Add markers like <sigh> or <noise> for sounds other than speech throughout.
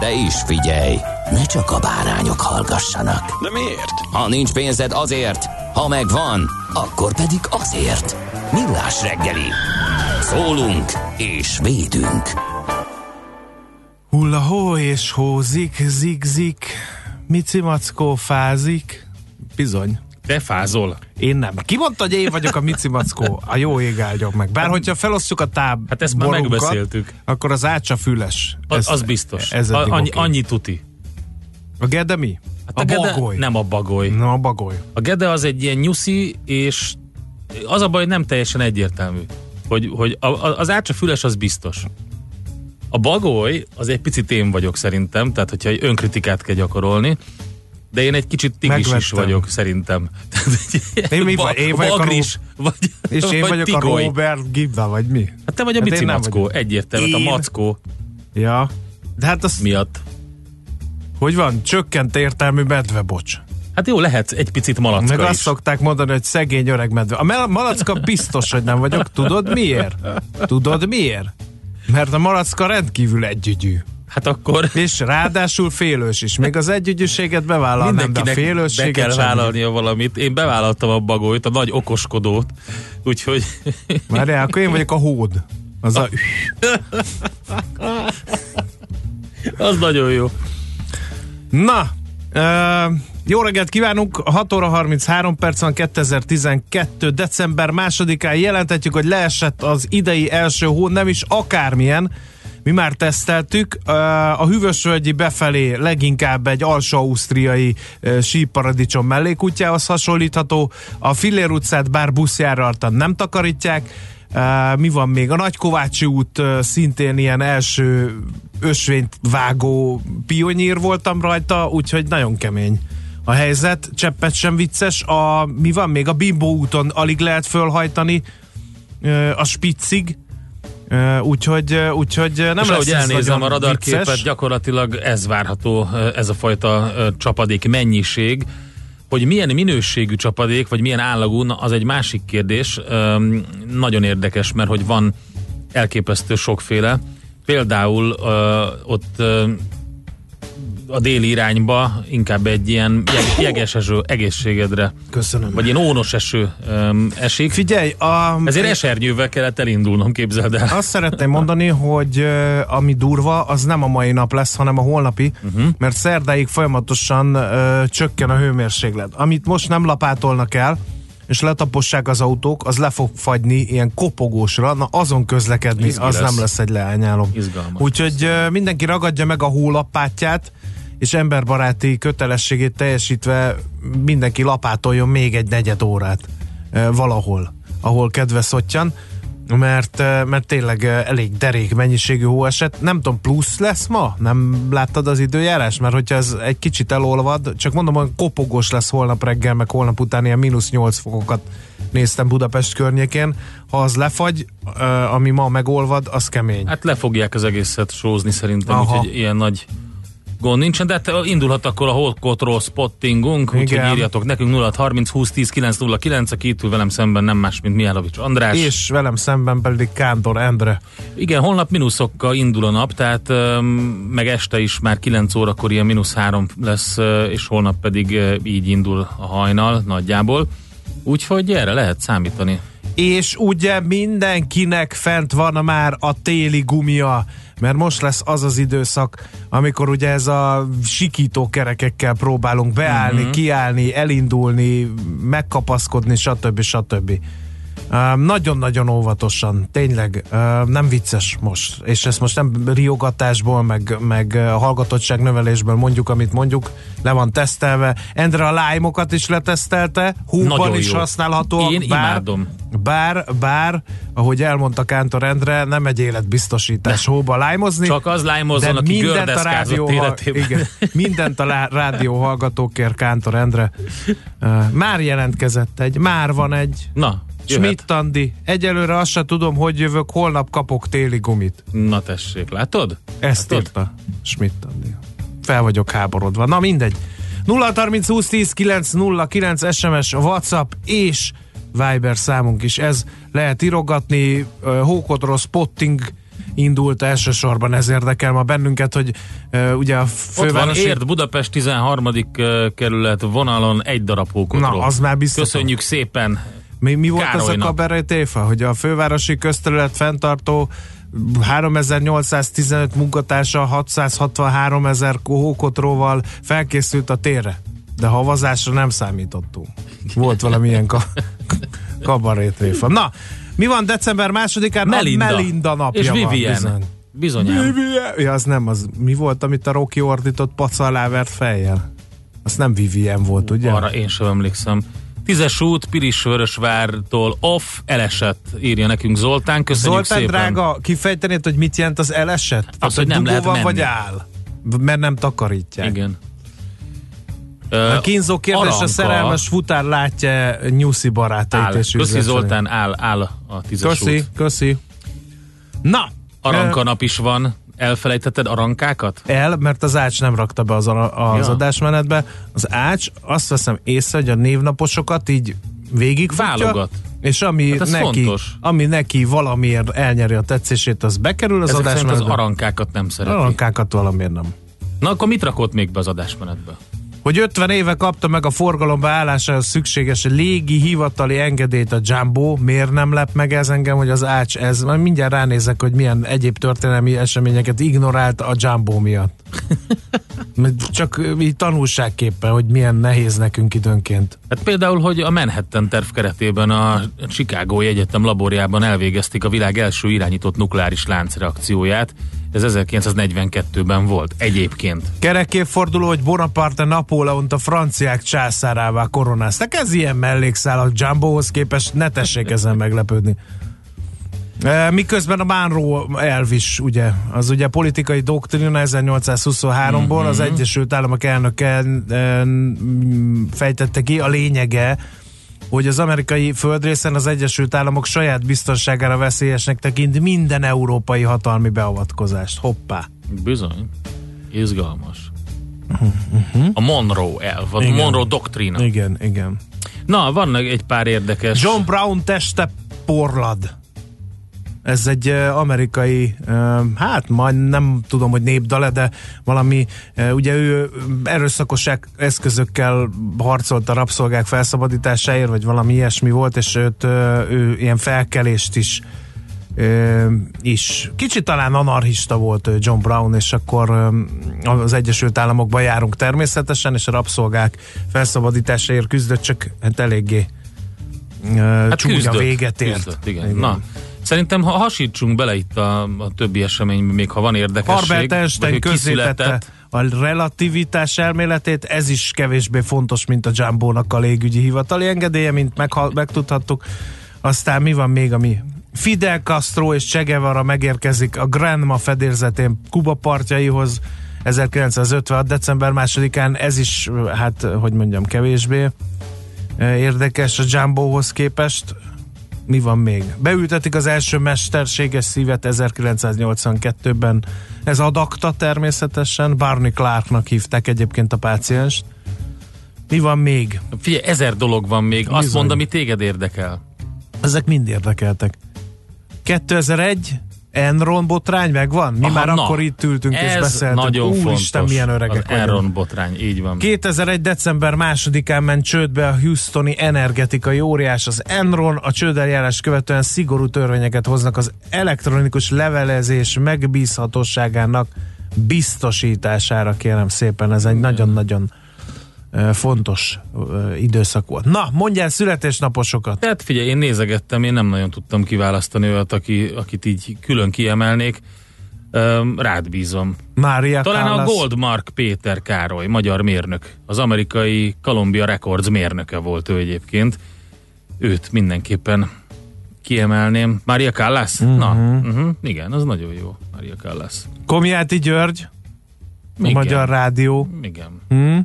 De is figyelj, ne csak a bárányok hallgassanak. De miért? Ha nincs pénzed azért, ha megvan, akkor pedig azért. Millás reggeli. Szólunk és védünk. Hulla hó és hózik, zigzik, mici mackó fázik. Bizony. Te fázol. Én nem. Ki mondta, hogy én vagyok a Mici Mackó? A jó ég áldjon meg. Bár hogyha felosztjuk a táb Hát ezt már borunkat, megbeszéltük. Akkor az ácsa füles. Az, az biztos. Ez a, annyi, annyi tuti. A gede mi? Hát a, gede, bagoly. Nem a bagoly. Na, a bagoly. A gede az egy ilyen nyuszi, és az a baj, hogy nem teljesen egyértelmű. Hogy, hogy a, a, az ácsa füles az biztos. A bagoly az egy picit én vagyok szerintem, tehát hogyha egy önkritikát kell gyakorolni, de én egy kicsit tigris is Megvettem. vagyok szerintem. <laughs> Én mi vagy? Én vagyok a bagris, vagy, És én vagy vagyok tigoly. a Robert Gibda, vagy mi? Hát te vagy a Hát én Mici nem Mackó, vagyok. egyértelmű, a Én? Mackó Ja. De hát az, miatt. hogy van? Csökkent értelmű medve, bocs. Hát jó, lehet egy picit malacka Meg is. azt szokták mondani, hogy szegény öreg medve. A malacka biztos, hogy nem vagyok. Tudod miért? Tudod miért? Mert a malacka rendkívül együgyű. Hát akkor És ráadásul félős is. Még az együgyűséget bevállalnám, de a mindenkinek be félősséget kell sem. vállalnia valamit. Én bevállaltam a bagolyt, a nagy okoskodót, úgyhogy Várjál, akkor én vagyok a hód. Az a... az nagyon jó. Na, uh, jó reggelt kívánunk! 6 óra 33 perc van 2012. december másodikán jelentetjük, hogy leesett az idei első hó, nem is akármilyen. Mi már teszteltük. A hűvösvölgyi befelé leginkább egy alsó-ausztriai síparadicsom mellékútjához hasonlítható. A Fillér utcát bár buszjárraltan nem takarítják. Mi van még? A Nagykovácsi út szintén ilyen első ösvényt vágó pionyír voltam rajta, úgyhogy nagyon kemény a helyzet, cseppet sem vicces. A, mi van még? A Bimbo úton alig lehet fölhajtani a spiccig, Ö, úgyhogy, úgyhogy nem és ahogy elnézem a radarképet, vicces. gyakorlatilag ez várható, ez a fajta csapadék mennyiség. Hogy milyen minőségű csapadék, vagy milyen állagú, az egy másik kérdés. Nagyon érdekes, mert hogy van elképesztő sokféle. Például ott a déli irányba inkább egy ilyen jeg- jeges eső egészségedre, Köszönöm. vagy ilyen ónos eső öm, esik. Figyelj, a, Ezért esernyővel kellett elindulnom, képzeld el. Azt szeretném mondani, hogy ö, ami durva, az nem a mai nap lesz, hanem a holnapi, uh-huh. mert szerdáig folyamatosan ö, csökken a hőmérséklet. Amit most nem lapátolnak el, és letapossák az autók, az le fog fagyni ilyen kopogósra, na azon közlekedni, Izgi az lesz. nem lesz egy leányálom. Úgyhogy ö, mindenki ragadja meg a hólapátját, és emberbaráti kötelességét teljesítve mindenki lapátoljon még egy negyed órát valahol, ahol kedve szottyan, mert, mert tényleg elég derék mennyiségű hó esett. Nem tudom, plusz lesz ma? Nem láttad az időjárás? Mert hogyha ez egy kicsit elolvad, csak mondom, hogy kopogós lesz holnap reggel, meg holnap után ilyen mínusz 8 fokokat néztem Budapest környékén. Ha az lefagy, ami ma megolvad, az kemény. Hát le fogják az egészet sózni szerintem, Aha. úgyhogy ilyen nagy gond nincsen, de hát indulhat akkor a Hot Control spottingunk, úgyhogy Igen. írjatok nekünk 0630 20 10 909, aki itt ül velem szemben nem más, mint Mihálovics András. És velem szemben pedig Kántor Endre. Igen, holnap mínuszokkal indul a nap, tehát meg este is már 9 órakor ilyen mínusz 3 lesz, és holnap pedig így indul a hajnal nagyjából. Úgyhogy erre lehet számítani. És ugye mindenkinek fent van már a téli gumia, mert most lesz az az időszak, amikor ugye ez a sikító kerekekkel próbálunk beállni, uh-huh. kiállni, elindulni, megkapaszkodni, stb. stb. Nagyon-nagyon óvatosan, tényleg nem vicces most, és ezt most nem riogatásból, meg, meg uh, hallgatottság növelésből mondjuk, amit mondjuk, le van tesztelve. Endre a lájmokat is letesztelte, húban is jó. használható. Én bár, imádom. Bár, bár, ahogy elmondta Kántor Endre, nem egy életbiztosítás hóba lájmozni. Csak az lájmozzon, aki mindent a rádió, életében. igen, mindent a rádió hallgatókért Kántor Endre. Már jelentkezett egy, már van egy. Na. Schmidt Andi. Egyelőre azt sem tudom, hogy jövök, holnap kapok téli gumit. Na tessék, látod? Ezt Látod? írta Schmidt Andi. Fel vagyok háborodva. Na mindegy. 0 30 20 10 9 0 9 SMS, WhatsApp és Viber számunk is. Ez lehet írogatni. Ö, Hókodról spotting indult elsősorban, ez érdekel ma bennünket, hogy uh, ugye a Ott van fővárosi... Érd, Budapest 13. ö, kerület vonalon egy darab hókotról. Na, az már biztos. Köszönjük szépen. Mi, mi volt az a Károlynak. kabaré téfa, hogy a fővárosi közterület fenntartó 3815 munkatársa 663 ezer hókotróval felkészült a térre. De havazásra nem számítottunk. Volt valamilyen ka- kabaré téfa. Na, mi van december másodikán? Melinda. A Melinda napja És van Vivien. bizony. Bizonyám. Ja, az nem, az mi volt, amit a Rocky ordított paca alá vert fejjel? Az nem Vivien volt, ugye? Arra én sem emlékszem. Tízes út, Pirisvörösvártól off, elesett, írja nekünk Zoltán. Köszönjük Zoltán szépen. drága, kifejtenéd, hogy mit jelent az eleset? Az, hogy nem lehet menni. vagy áll? Mert nem takarítják. Igen. A kínzó kérdés, Aranka. a szerelmes futár látja nyuszi barátait áll. és Köszi. Zoltán, áll, áll a tízes Köszi, út. köszi. Na, Aranka nap is van. Elfelejtetted arankákat? el, mert az Ács nem rakta be az, ara- az Ja. adásmenetbe. Az Ács azt veszem észre, hogy a névnaposokat így végigfutja, Válogat. és ami, Hát neki, fontos. ami neki valamiért elnyeri a tetszését, az bekerül az Ezek szerint az adásmenetbe. arankákat nem szereti. Arankákat valamiért nem. Na akkor mit rakott még be az adásmenetbe? Hogy 50 éve kapta meg a forgalomba állásához szükséges légi hivatali engedélyt a Jumbo. Miért nem lep meg ez engem, hogy az Ács ez? Majd mindjárt ránézek, hogy milyen egyéb történelmi eseményeket ignorált a Jumbo miatt. <laughs> Csak így tanulságképpen, hogy milyen nehéz nekünk időnként. Hát például, hogy a Manhattan terv keretében a Chicagói Egyetem laborjában elvégezték a világ első irányított nukleáris láncreakcióját. Ez 1942-ben volt egyébként. Kerekéforduló, hogy Bonaparte Napóleont a franciák császárává koronáztak. Ez ilyen mellékszál a Jumbohoz képest, ne tessék ezen meglepődni. E, Miközben a Monroe elv is, ugye, az ugye politikai doktrina 1823-ból az Egyesült Államok elnöke e, fejtette ki, a lényege, hogy az amerikai földrészen az Egyesült Államok saját biztonságára veszélyesnek tekint minden európai hatalmi beavatkozást. Hoppá! Bizony. Izgalmas. A Monroe elv, a Igen. Monroe doktrína. Igen, igen. Na, van egy pár érdekes. John Brown teste porlad. Ez egy amerikai, hát majd nem tudom, hogy népdale, de valami, ugye ő erőszakos eszközökkel harcolt a rabszolgák felszabadításáért, vagy valami ilyesmi volt, és őt, ő ilyen felkelést is is. Kicsit talán anarchista volt John Brown, és akkor az Egyesült Államokban járunk természetesen, és a rabszolgák felszabadításáért küzdött, csak hát eléggé hát csúnya küzdött, véget ért. Küzdött, igen. igen. Na, szerintem ha hasítsunk bele itt a, a többi eseménybe, még ha van érdekesség. Albert Einstein közzétette a relativitás elméletét, ez is kevésbé fontos, mint a Jumbo-nak a légügyi hivatali engedélye, mint meghal- megtudhattuk. Aztán mi van még, ami Fidel Castro és Che Guevara megérkezik a Granma fedélzetén Kuba partjaihoz 1956. december másodikán, ez is, hát, hogy mondjam, kevésbé eh, érdekes a Jumbohoz képest. Mi van még? Beültetik az első mesterséges szívet 1982-ben. Ez adakta természetesen. Barney Clarknak hívták egyébként a pácienst. Mi van még? Figyelj, ezer dolog van még. Azt mond, ami téged érdekel. Ezek mind érdekeltek. 2001 Enron botrány megvan? Mi Aha, már na, akkor itt ültünk és beszéltünk. nagyon Úristen, fontos, milyen öregek az vagyunk. Enron botrány, így van. 2001. december másodikán ment csődbe a Houstoni energetikai óriás, az Enron. A csődeljárás követően szigorú törvényeket hoznak az elektronikus levelezés megbízhatóságának biztosítására, kérem szépen. Ez egy nagyon-nagyon ö, fontos időszak volt. Na, mondjál születésnaposokat. Tehát figyelj, én nézegettem, én nem nagyon tudtam kiválasztani olyat, aki, akit így külön kiemelnék. Rád bízom. Mária Talán a Callas. Goldmark Péter Károly, magyar mérnök. Az amerikai Columbia Records mérnöke volt ő egyébként. Őt mindenképpen kiemelném. Mária? Mhm. Uh-huh. Na, uh-huh. igen, az nagyon jó. Mária Callas. Komjáti György, a Igen. Magyar Rádió. Igen. Hm?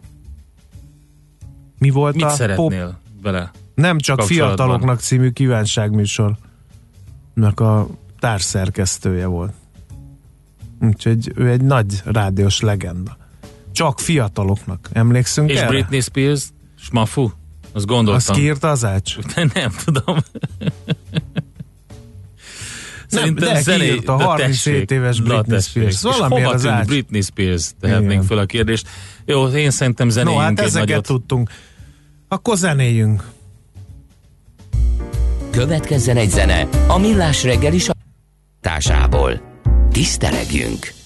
Mi volt Mit a pop? szeretnél vele? Nem csak fiataloknak című kívánságműsornak a társszerkesztője volt. Úgyhogy ő egy nagy rádiós legenda. Csak fiataloknak. Emlékszünk És erre? Britney Spears? Smafu? Azt Azt gondoltam. kiírta az ács? <laughs> Nem tudom. Nem, de kiírta, Na, 37 tessék, éves Britney. Spears. És hova az ács. Britney Spears? Tehetnénk föl a kérdést. Jó, én szerintem No, zenéljünk hát ezeket nagyot. tudtunk. Akkor zenéjünk. Következzen egy zene a Millás reggeli tásából. Tisztelegjünk!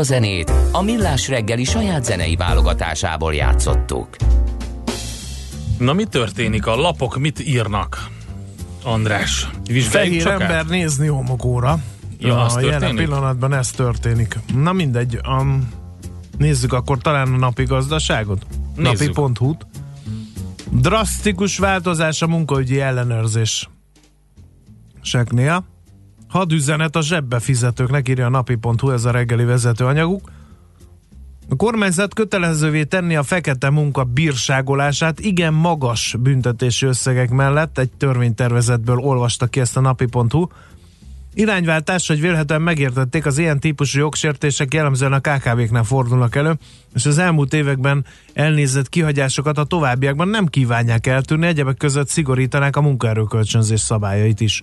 A zenét a Millás reggeli saját zenei válogatásából játszottuk. Na mi történik? A lapok mit írnak? András, vizsgáljuk Fehér csak ember át. nézni homokóra. Ja, az a jelen pillanatban ez történik. Na mindegy, um, nézzük akkor talán a napi gazdaságot. Nézzük. Napi.hu-t. Drasztikus változás a munkaügyi ellenőrzés. Seknél. Hadüzenet a zsebbe fizetőknek, írja a napi.hu, ez a reggeli vezetőanyaguk. A kormányzat kötelezővé tenni a fekete munka bírságolását igen magas büntetési összegek mellett, egy törvénytervezetből olvasta ki ezt a napi.hu. Irányváltás, hogy vélhetően megértették, az ilyen típusú jogsértések jellemzően a KKV-knál fordulnak elő, és az elmúlt években elnézett kihagyásokat a továbbiakban nem kívánják eltűrni, egyebek között szigorítanák a munkaerőkölcsönzés szabályait is,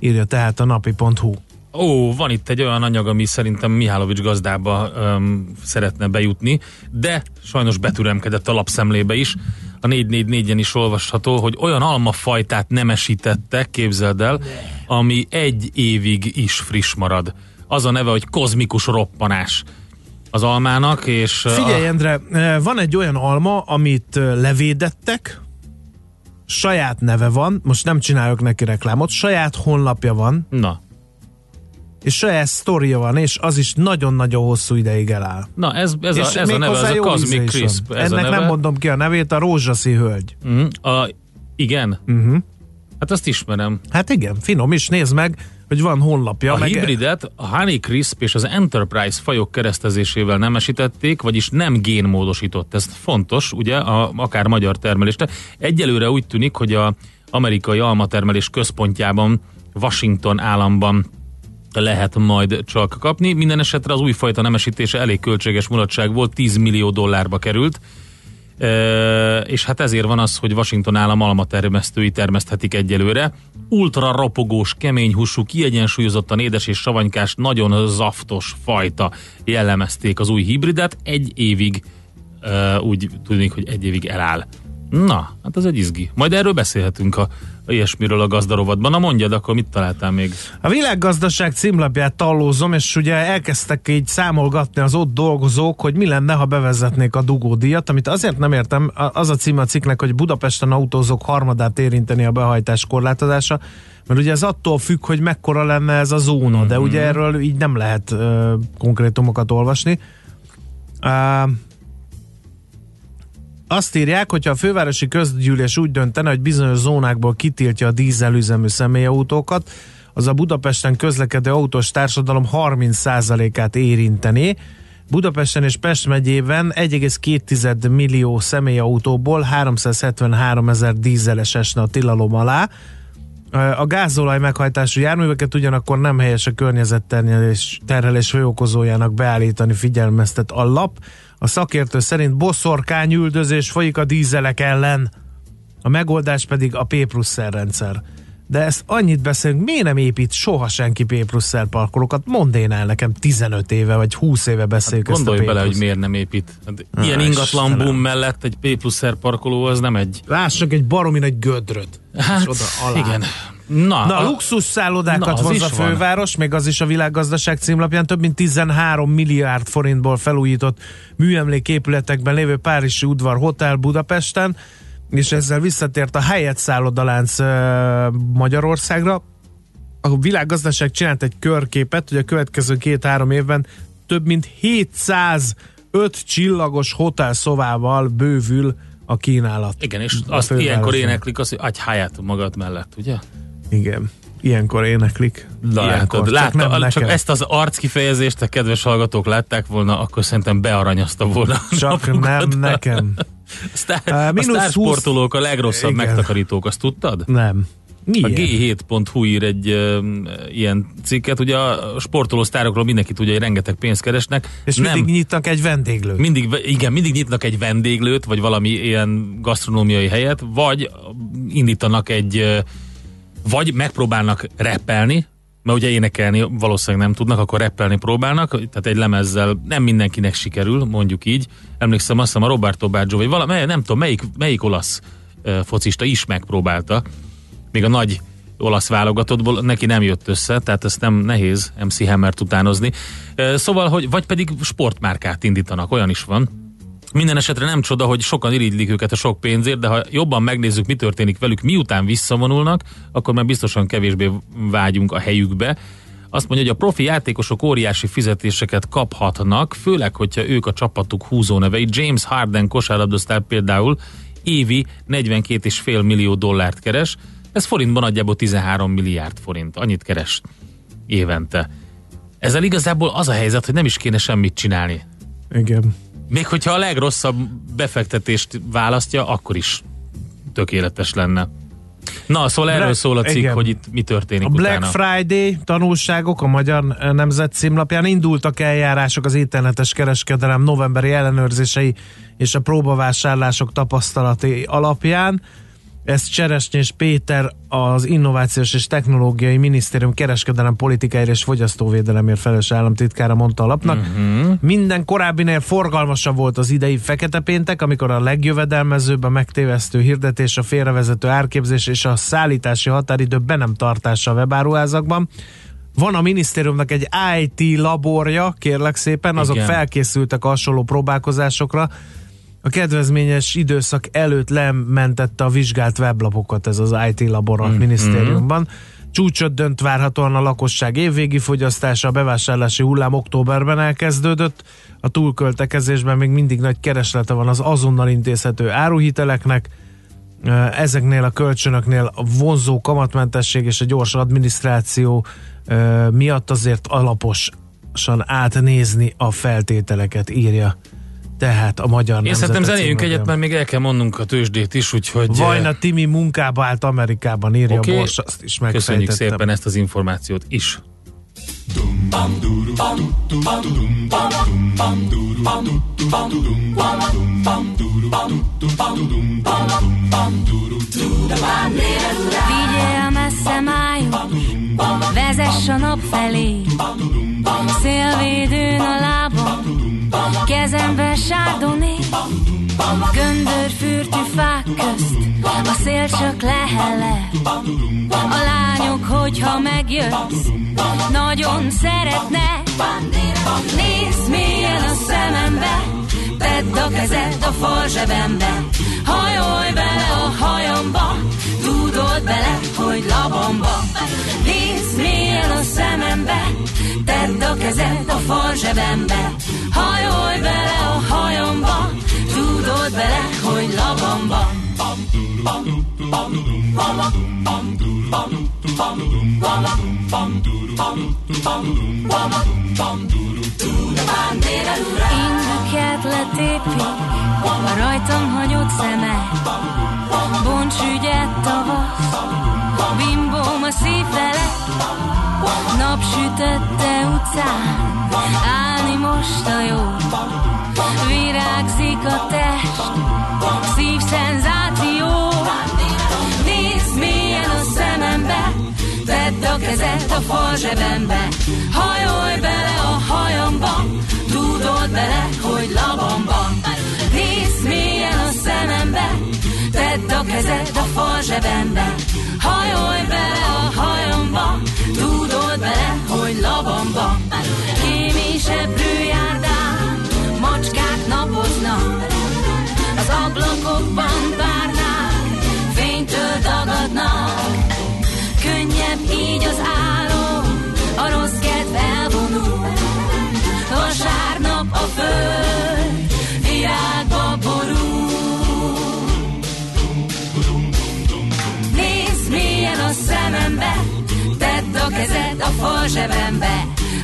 írja tehát a napi.hu. Ó, van itt egy olyan anyag, ami szerintem Mihálovics gazdába um, szeretne bejutni, de sajnos betüremkedett a lapszemlébe is. A 444-en is olvasható, hogy olyan almafajtát nemesítettek, képzeld el, ami egy évig is friss marad. Az a neve, hogy kozmikus roppanás az almának, és Figyelj, a, Endre, van egy olyan alma, amit levédettek, saját neve van, most nem csinálok neki reklámot, saját honlapja van, na, és saját sztoria van, és az is nagyon-nagyon hosszú ideig eláll. na ez, ez, és a, ez a neve, ez a Cosmic. Crisp. Ez Ennek a neve. nem mondom ki a nevét, a rózsaszín hölgy. Mm, a, igen? Uh-huh. Hát azt ismerem. Hát igen, finom is, nézd meg, hogy van honlapja. A meg hibridet a Honey Crisp és az Enterprise fajok keresztezésével nemesítették, vagyis nem génmódosított. Ez fontos, ugye, a, akár magyar termelésre. Egyelőre úgy tűnik, hogy a amerikai almatermelés központjában, Washington államban lehet majd csak kapni. Minden esetre az újfajta nemesítése elég költséges mulatság volt, 10 millió dollárba került. E, és hát ezért van az, hogy Washington állam almatermesztői termeszthetik egyelőre. Ultra ropogós, kemény húsú, kiegyensúlyozottan édes és savanykás, nagyon zaftos fajta jellemezték az új hibridet. Egy évig úgy tűnik, hogy egy évig eláll. Na, hát ez egy izgi. Majd erről beszélhetünk a ilyesmiről a gazdarovadban. Na mondjad, akkor mit találtál még? A világgazdaság címlapját tallózom, és ugye elkezdtek így számolgatni az ott dolgozók, hogy mi lenne, ha bevezetnék a dugódíjat, amit azért nem értem, az a cím a cikknek, hogy Budapesten autózók harmadát érinteni a behajtás korlátozása, mert ugye ez attól függ, hogy mekkora lenne ez a zóna, de ugye erről így nem lehet ö, konkrétumokat olvasni. Uh, azt írják, hogyha a fővárosi közgyűlés úgy döntene, hogy bizonyos zónákból kitiltja a dízelüzemű személyautókat, az a Budapesten közlekedő autós társadalom 30%-át érintené. Budapesten és Pest megyében 1,2 millió személyautóból 373 ezer dízeles esne a tilalom alá. A gázolaj meghajtású járműveket ugyanakkor nem helyes a környezetterhelés terhelés főokozójának beállítani figyelmeztet a lap. A szakértő szerint boszorkányüldözés folyik a dízelek ellen, a megoldás pedig a P plusz rendszer. De ezt annyit beszélünk, miért nem épít soha senki P plusz parkolókat? Mondd én el nekem 15 éve vagy 20 éve beszéljük ezt a Gondolj P bele, hogy miért nem épít. Hát Ilyen Á, ingatlan Istenem. boom mellett egy P plusz parkoló az nem egy... Lássak egy baromi nagy gödröt. Hát, oda alá. igen. Na, Na, a, luxus szállodákat Na, is a van. főváros, még az is a világgazdaság címlapján több mint 13 milliárd forintból felújított műemléképületekben lévő Párizsi udvar hotel Budapesten, és ezzel visszatért a helyet szállodalánc Magyarországra. A világgazdaság csinált egy körképet, hogy a következő két-három évben több mint 705 csillagos hotelszobával bővül a kínálat. igen, és azt ilyenkor éneklik azt, hogy adj háját magad mellett, ugye? Igen. Ilyenkor éneklik. Na, Ilyenkor, látod, csak látta, nem csak nekem. ezt az arckifejezést a kedves hallgatók látták volna, akkor szerintem bearanyazta volna. a Csak napukat. nem nekem. <laughs> A sztár, Á, a sztársportolók a legrosszabb Igen. megtakarítók, azt tudtad? Nem. A Miért? G7.hu ír egy ö, ilyen cikket, ugye a sportoló sztárokról mindenki tudja, hogy rengeteg pénzt keresnek. És nem, mindig nyitnak egy vendéglőt. mindig, igen, mindig nyitnak egy vendéglőt, vagy valami ilyen gasztronómiai helyet, vagy indítanak egy, ö, vagy megpróbálnak reppelni, mert ugye énekelni valószínűleg nem tudnak, akkor reppelni próbálnak, tehát egy lemezzel nem mindenkinek sikerül, mondjuk így. Emlékszem, azt hiszem a Roberto Baggio, vagy valami, nem tudom, melyik, melyik olasz focista is megpróbálta, még a nagy olasz válogatottból, neki nem jött össze, tehát ezt nem nehéz MC Hammert utánozni. Szóval, hogy vagy pedig sportmárkát indítanak, olyan is van. Minden esetre nem csoda, hogy sokan irigylik őket a sok pénzért, de ha jobban megnézzük, mi történik velük, miután visszavonulnak, akkor már biztosan kevésbé vágyunk a helyükbe. Azt mondja, hogy a profi játékosok óriási fizetéseket kaphatnak, főleg, hogyha ők a csapatuk húzónevei. James Harden kosárlabdasztár például évi 42,5 millió dollárt keres, ez forintban nagyjából 13 milliárd forint. Annyit keres évente. Ezzel igazából az a helyzet, hogy nem is kéne semmit csinálni. Igen. Még hogyha a legrosszabb befektetést választja, akkor is tökéletes lenne. Na, szóval erről Black- szól a cikk, igen. hogy itt mi történik A Black utána. Friday tanulságok a Magyar Nemzet címlapján indultak eljárások az internetes kereskedelem novemberi ellenőrzései és a próbavásárlások tapasztalati alapján. Ezt Cseresnyés Péter, az Innovációs és Technológiai Minisztérium kereskedelem politikáért és fogyasztóvédelemért felelős államtitkára mondta a lapnak. Uh-huh. Minden korábbinél forgalmasabb volt az idei fekete péntek, amikor a legjövedelmezőbb a megtévesztő hirdetés, a félrevezető árképzés és a szállítási határidő be nem tartása a webáruházakban. Van a minisztériumnak egy IT laborja, kérlek szépen, azok Igen. felkészültek hasonló próbálkozásokra. A kedvezményes időszak előtt lementette a vizsgált weblapokat ez az IT labor a minisztériumban. Csúcsot dönt várhatóan a lakosság évvégi fogyasztása, a bevásárlási hullám októberben elkezdődött. A túlköltekezésben még mindig nagy kereslete van az azonnal intézhető áruhiteleknek. Ezeknél a kölcsönöknél a vonzó kamatmentesség és a gyors adminisztráció miatt azért alaposan átnézni a feltételeket, írja tehát a magyar Én szerintem zenéljünk egyet, mert még el kell mondnunk a tőzsdét is, úgyhogy Vajna Timi munkába állt Amerikában, írja okay. Bors, azt is köszönjük szépen ezt az információt is. Vigyél messze májuk, vezess a nap felé. Szélvédőn a lábam, kezemben sárdoné. Göndörfürtű fák közt, a szél csak lehelle. A lányok, hogyha megjössz, nagyon szeretnek. Nézd mélyen a szemembe, tedd a kezed a farzsebembe. Hajolj bele a hajamba, tudod bele, hogy labamba. Nézd mélyen a szemembe, tedd a kezed a farzsebembe. Hajolj bele a hajamba, tudod bele, hogy labamba. Indüket letépi, a rajtam hagyott szeme. Bonts ügyet tavasz, bimbóm a szív felett. Napsütötte utcán, állni most a jó. Virágzik a test, szívszenzáció. Nézd mélyen a szemembe, tedd a kezed a farzsebembe. Hajolj bele a hajamba, tudod bele, hogy labamba. Kezed a farzsebembe. Hajolj bele a hajamba, tudod bele, hogy labamba. Kémésebb járdán, macskák napoznak, az ablakokban várnák, fénytől dagadnak. Könnyebb így az álom, a rossz kedv elvonul. Vasárnap a föld a kezed a farzsebembe.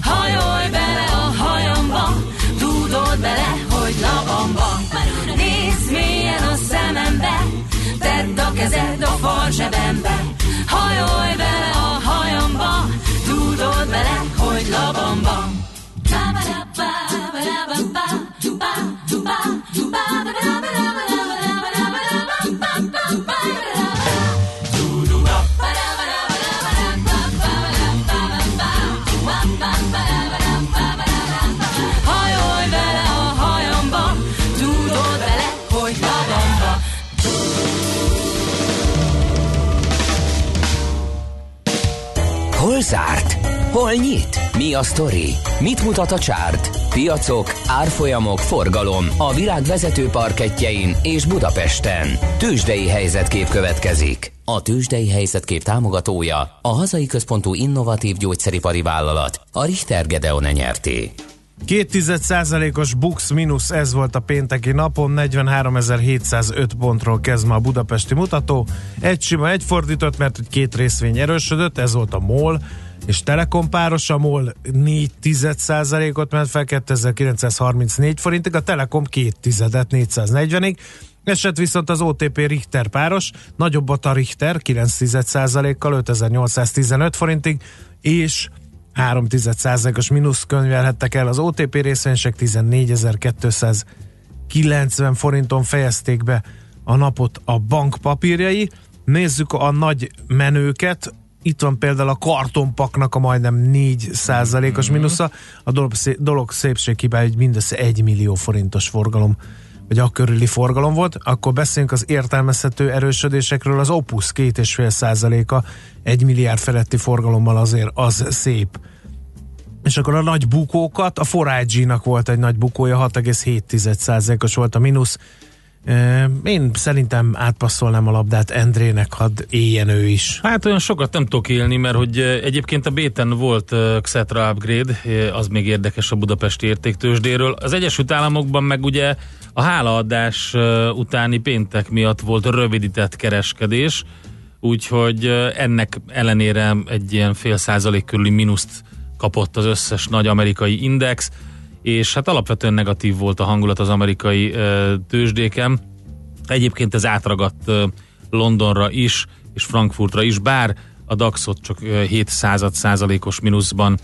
Hajolj bele a hajamba, tudod bele, hogy labamba. Nézd mélyen a szemembe, tedd a kezed a farzsebembe. Hajolj bele a hajamba, tudod bele, hogy labamba. Zárt? Hol nyit? Mi a sztori? Mit mutat a csárt? Piacok, árfolyamok, forgalom a világ vezető parketjein és Budapesten. Tősdei helyzetkép következik. A Tősdei helyzetkép támogatója a hazai központú innovatív gyógyszeripari vállalat, a Richter Gedeon nyerté. Két tized százalékos bux mínusz ez volt a pénteki napon, 43.705 pontról kezd ma a budapesti mutató. Egy sima, egy fordított, mert egy két részvény erősödött, ez volt a MOL, és Telekom páros, a MOL 4 tized százalékot ment fel 2934 forintig, a Telekom 2 tizedet 440-ig, Esett viszont az OTP Richter páros, nagyobbat a Richter 9 kal 5815 forintig, és 3 os mínusz könyvelhettek el az OTP részvényesek 14.290 forinton fejezték be a napot a bank papírjai. Nézzük a nagy menőket, itt van például a kartonpaknak a majdnem 4% os mínusza, a dolog, szé- dolog szépség hibája, hogy mindössze 1 millió forintos forgalom vagy a körüli forgalom volt, akkor beszéljünk az értelmezhető erősödésekről, az Opus 2,5 százaléka, egy milliárd feletti forgalommal azért az szép. És akkor a nagy bukókat, a 4 volt egy nagy bukója, 6,7%-os volt a mínusz. Én szerintem átpasszolnám a labdát Endrének, hadd éljen ő is. Hát olyan sokat nem tudok élni, mert hogy egyébként a Béten volt Xetra upgrade, az még érdekes a budapesti értéktősdéről. Az Egyesült Államokban meg ugye a hálaadás utáni péntek miatt volt rövidített kereskedés, úgyhogy ennek ellenére egy ilyen fél százalék körüli mínuszt kapott az összes nagy amerikai index, és hát alapvetően negatív volt a hangulat az amerikai uh, tőzsdéken. Egyébként ez átragadt uh, Londonra is, és Frankfurtra is, bár a DAX-ot csak 7 század százalékos mínuszban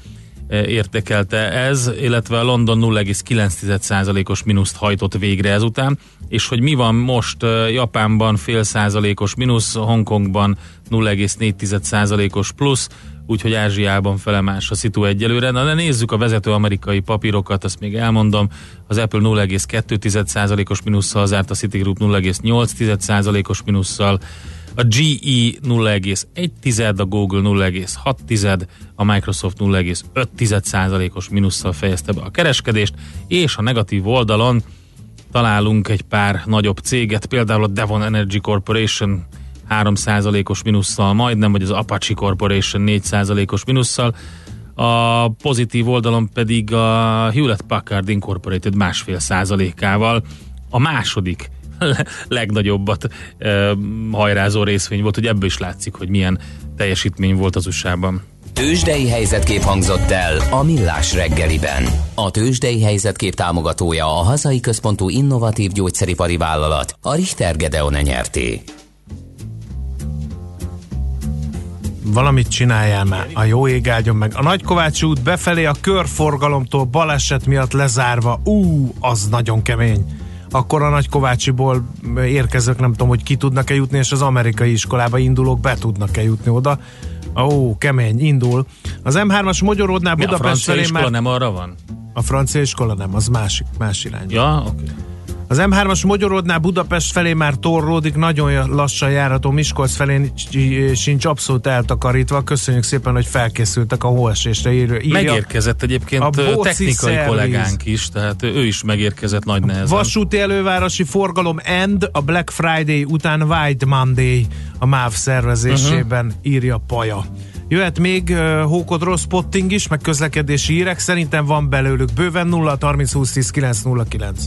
értekelte ez, illetve a London 0,9%-os mínuszt hajtott végre ezután, és hogy mi van most Japánban fél százalékos mínusz, Hongkongban 0,4%-os plusz, úgyhogy Ázsiában felemás a szitu egyelőre. Na de nézzük a vezető amerikai papírokat, azt még elmondom. Az Apple 0,2%-os mínusszal zárt, a Citigroup 0,8%-os mínusszal, a GE 0,1, a Google 0,6, a Microsoft 0,5%-os mínusszal fejezte be a kereskedést, és a negatív oldalon találunk egy pár nagyobb céget, például a Devon Energy Corporation 3%-os mínusszal majdnem, vagy az Apache Corporation 4%-os mínusszal, a pozitív oldalon pedig a Hewlett Packard Incorporated másfél százalékával a második <laughs> legnagyobbat e, hajrázó részvény volt, hogy ebből is látszik, hogy milyen teljesítmény volt az USA-ban. Tőzsdei helyzetkép hangzott el a Millás reggeliben. A Tőzsdei helyzetkép támogatója a hazai központú innovatív gyógyszeripari vállalat, a Richter Gedeon nyerté. Valamit csináljál már, a jó ég áldjon meg. A Nagykovácsi út befelé a körforgalomtól baleset miatt lezárva. Ú, az nagyon kemény akkor a Nagykovácsiból érkezők nem tudom, hogy ki tudnak-e jutni, és az amerikai iskolába indulók be tudnak-e jutni oda. Ó, kemény, indul. Az M3-as Magyaródnál Budapest felé már... nem arra van? A francia iskola nem, az másik, más irány. Ja, oké. Okay. Az M3-as Magyaródnál Budapest felé már torródik, nagyon lassan járható Miskolc felé sincs abszolút eltakarítva. Köszönjük szépen, hogy felkészültek a hóesésre. Írja, megérkezett egyébként a technikai szerviz. kollégánk is, tehát ő is megérkezett nagy nehezen. Vasúti elővárosi forgalom end a Black Friday után White Monday a MÁV szervezésében, uh-huh. írja Paja. Jöhet még uh, hókodról spotting is, meg közlekedési hírek, szerintem van belőlük bőven 0 30 20 10 909.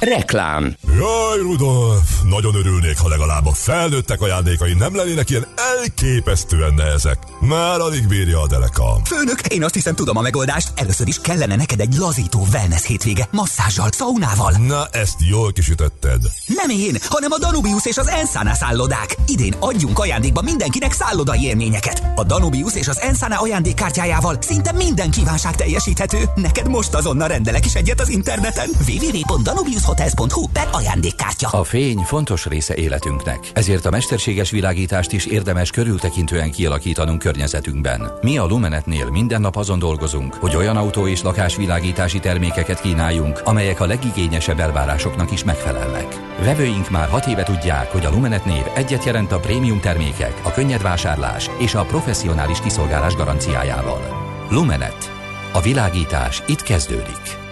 Reklám Jaj, Rudolf! Nagyon örülnék, ha legalább a felnőttek ajándékai nem lennének ilyen elképesztően nehezek. Már alig bírja a derekam. Főnök, én azt hiszem tudom a megoldást. Először is kellene neked egy lazító wellness hétvége, masszázsal, szaunával. Na, ezt jól kisütötted. Nem én, hanem a Danubius és az Ensana szállodák. Idén adjunk ajándékba mindenkinek szállodai élményeket. A Danubius és az Ensana ajándékkártyájával szinte minden kívánság teljesíthető. Neked most azonnal rendelek is egyet az interneten. www.danubiushotels.hu per ajándékkártya. A fény fontos része életünknek, ezért a mesterséges világítást is érdemes körültekintően kialakítanunk környezetünkben. Mi a Lumenetnél minden nap azon dolgozunk, hogy olyan autó és lakásvilágítási termékeket kínáljunk, amelyek a legigényesebb elvárásoknak is megfelelnek. Vevőink már hat éve tudják, hogy a Lumenet név egyet jelent a prémium termékek, a könnyed vásárlás és a professzionális kiszolgálás garanciájával. Lumenet. A világítás itt kezdődik.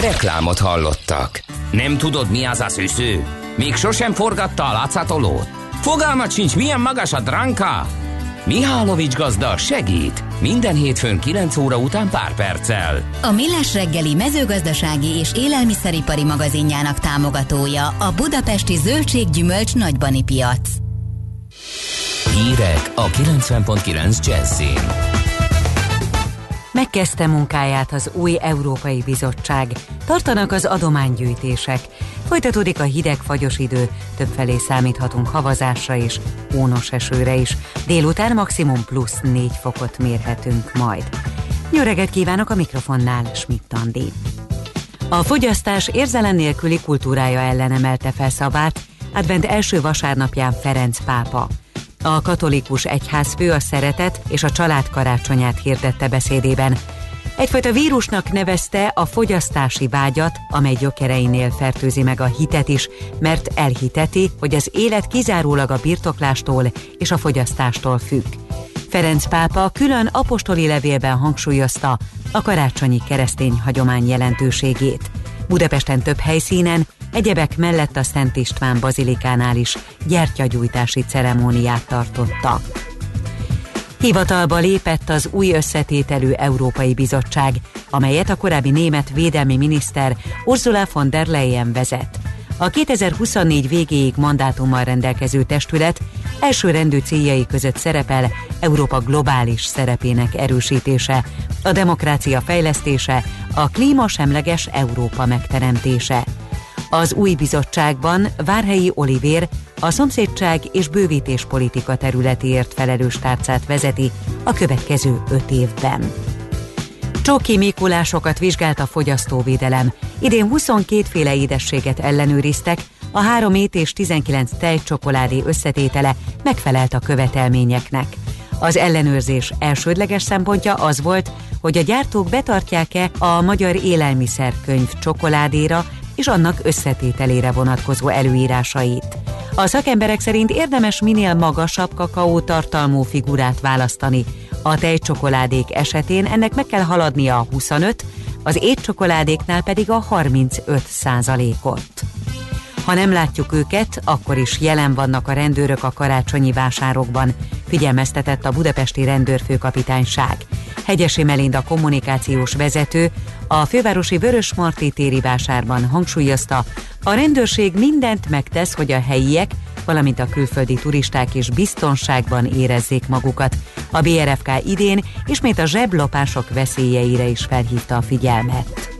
Reklámot hallottak. Nem tudod, mi az a szűző? Még sosem forgatta a látszatolót? Fogalmat sincs, milyen magas a dránka? Mihálovics gazda segít. Minden hétfőn 9 óra után pár perccel. A Millás reggeli mezőgazdasági és élelmiszeripari magazinjának támogatója a Budapesti Zöldséggyümölcs Nagybani Piac. Hírek a 90.9 Jazzin. Megkezdte munkáját az új Európai Bizottság. Tartanak az adománygyűjtések. Folytatódik a hideg, fagyos idő, többfelé számíthatunk havazásra és ónos esőre is. Délután maximum plusz 4 fokot mérhetünk majd. Jó kívánok a mikrofonnál, Schmidt Andi. A fogyasztás érzelem nélküli kultúrája ellen emelte fel szavát advent első vasárnapján Ferenc pápa. A katolikus egyház fő a szeretet és a család karácsonyát hirdette beszédében. Egyfajta vírusnak nevezte a fogyasztási vágyat, amely gyökereinél fertőzi meg a hitet is, mert elhiteti, hogy az élet kizárólag a birtoklástól és a fogyasztástól függ. Ferenc pápa külön apostoli levélben hangsúlyozta a karácsonyi keresztény hagyomány jelentőségét. Budapesten több helyszínen, egyebek mellett a Szent István bazilikánál is gyertyagyújtási ceremóniát tartottak. Hivatalba lépett az új összetételű Európai Bizottság, amelyet a korábbi német védelmi miniszter Ursula von der Leyen vezet. A 2024 végéig mandátummal rendelkező testület elsőrendű céljai között szerepel Európa globális szerepének erősítése, a demokrácia fejlesztése, a klímasemleges Európa megteremtése. Az új bizottságban Várhelyi Olivér a szomszédság és bővítés politika területéért felelős tárcát vezeti a következő öt évben. Csoki Mikulásokat vizsgált a fogyasztóvédelem. Idén 22 féle édességet ellenőriztek, a 3 ét és 19 tejcsokoládé összetétele megfelelt a követelményeknek. Az ellenőrzés elsődleges szempontja az volt, hogy a gyártók betartják-e a Magyar Élelmiszerkönyv csokoládéra és annak összetételére vonatkozó előírásait. A szakemberek szerint érdemes minél magasabb kakaó tartalmú figurát választani. A tejcsokoládék esetén ennek meg kell haladnia a 25, az étcsokoládéknál pedig a 35 százalékot. Ha nem látjuk őket, akkor is jelen vannak a rendőrök a karácsonyi vásárokban, figyelmeztetett a budapesti rendőrfőkapitányság. Hegyesi Melinda kommunikációs vezető a fővárosi Vörös Marti téri vásárban hangsúlyozta, a rendőrség mindent megtesz, hogy a helyiek, valamint a külföldi turisták is biztonságban érezzék magukat. A BRFK idén ismét a zseblopások veszélyeire is felhívta a figyelmet.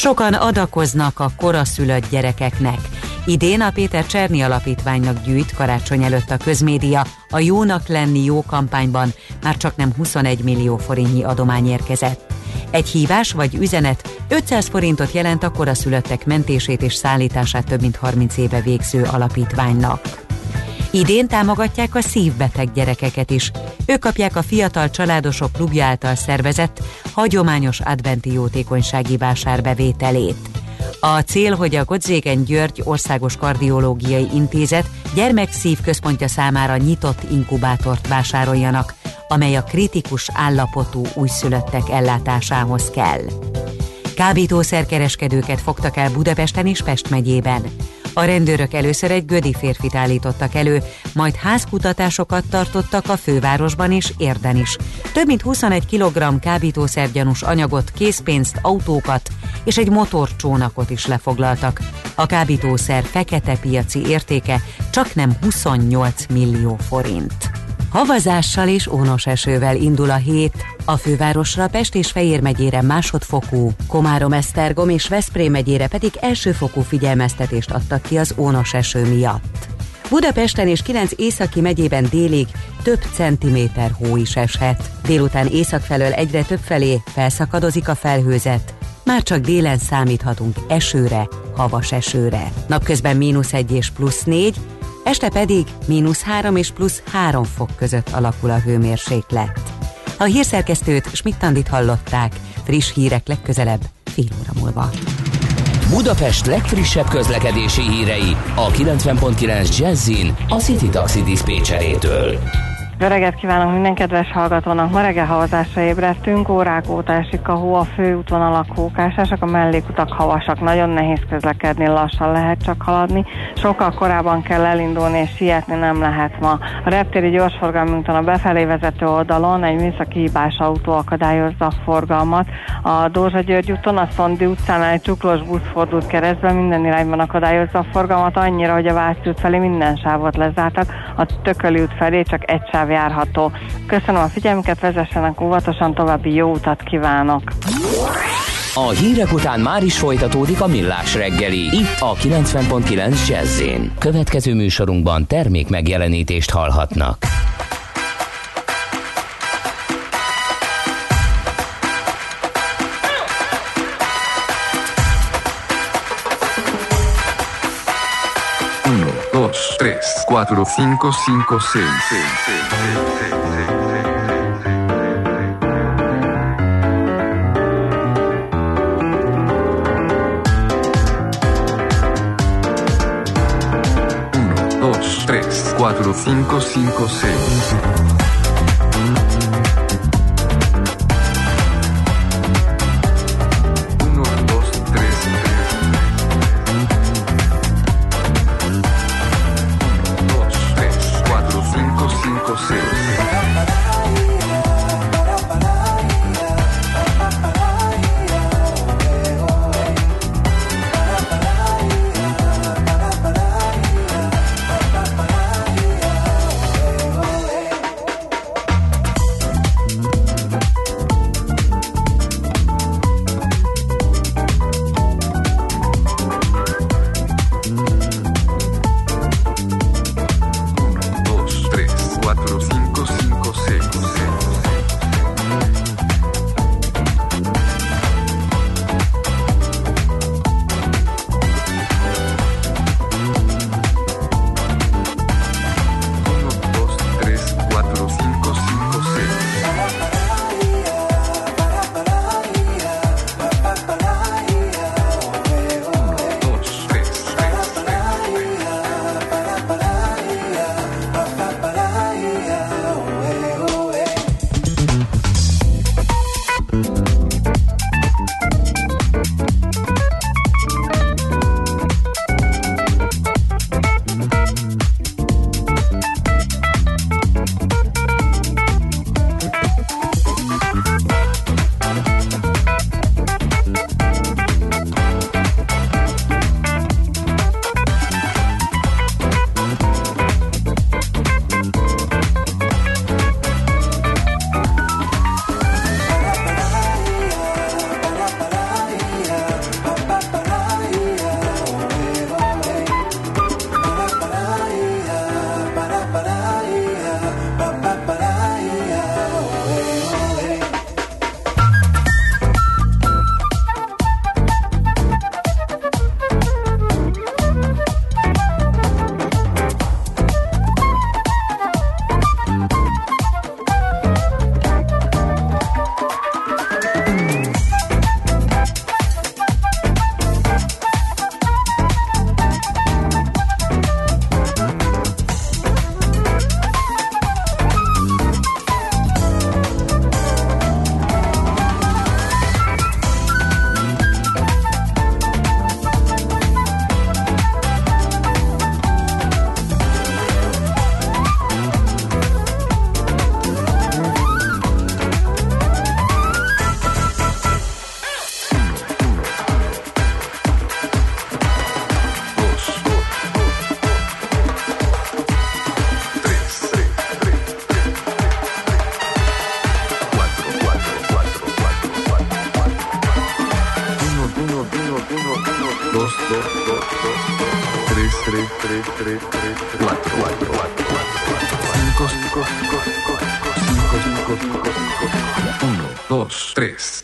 Sokan adakoznak a koraszülött gyerekeknek. Idén a Péter Cserni Alapítványnak gyűjt karácsony előtt a közmédia. A Jónak lenni jó kampányban már csak nem 21 millió forintnyi adomány érkezett. Egy hívás vagy üzenet 500 forintot jelent a koraszülöttek mentését és szállítását több mint 30 éve végző alapítványnak. Idén támogatják a szívbeteg gyerekeket is. Ők kapják a Fiatal Családosok Klubja által szervezett hagyományos adventi jótékonysági vásár bevételét. A cél, hogy a Godzégen György Országos Kardiológiai Intézet gyermekszív központja számára nyitott inkubátort vásároljanak, amely a kritikus állapotú újszülöttek ellátásához kell. Kábítószerkereskedőket fogtak el Budapesten és Pest megyében. A rendőrök először egy gödi férfit állítottak elő, majd házkutatásokat tartottak a fővárosban és Érden is. Több mint 21 kg kábítószergyanús anyagot, készpénzt, autókat és egy motorcsónakot is lefoglaltak. A kábítószer fekete piaci értéke csak nem 28 millió forint. Havazással és ónos esővel indul a hét, a fővárosra Pest és Fejér megyére másodfokú, Komárom, Esztergom és Veszprém megyére pedig elsőfokú figyelmeztetést adtak ki az ónos eső miatt. Budapesten és 9 északi megyében délig több centiméter hó is eshet. Délután észak felől egyre több felé felszakadozik a felhőzet, már csak délen számíthatunk esőre, havas esőre. Napközben mínusz 1 és plusz 4, este pedig mínusz 3 és plusz 3 fok között alakul a hőmérséklet. A hírszerkesztőt Schmidt-Tandit hallották, friss hírek legközelebb fél óra múlva. Budapest legfrissebb közlekedési hírei a 90.9 Jazzin a City Taxi Dispécsejétől. Jó reggelt kívánok minden kedves hallgatónak! Ma reggel havazásra ébredtünk, órák óta esik a hó, a főútvonalak hókásásak, a mellékutak havasak, nagyon nehéz közlekedni, lassan lehet csak haladni. Sokkal korábban kell elindulni, és sietni nem lehet ma. A reptéri gyorsforgalmi úton a befelé vezető oldalon egy műszaki hibás autó akadályozza a forgalmat. A Dózsa György úton, a Szondi utcán egy csuklós busz fordult keresztbe, minden irányban akadályozza a forgalmat, annyira, hogy a Váci út felé minden sávot lezártak, a Tököli út felé csak egy sáv járható. Köszönöm a figyelmüket, vezessenek óvatosan, további jó utat kívánok! A hírek után már is folytatódik a millás reggeli, itt a 90.9 jazz Következő műsorunkban termék megjelenítést hallhatnak. cuatro cinco cinco seis. Uno dos tres cuatro cinco cinco seis.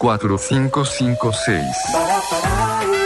4556.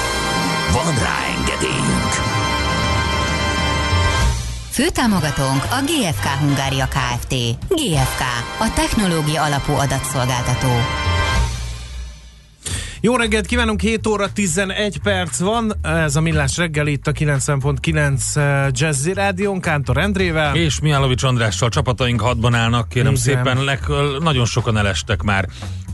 Van rá engedélyünk! Főtámogatónk a GFK Hungária Kft. GFK, a technológia alapú adatszolgáltató. Jó reggelt kívánunk, 7 óra 11 perc van, ez a Millás reggel itt a 90.9 Jazzy Rádión, Kántor Endrével. És Mihálovics Andrással csapataink hadban állnak, kérem Igen. szépen, leg, nagyon sokan elestek már.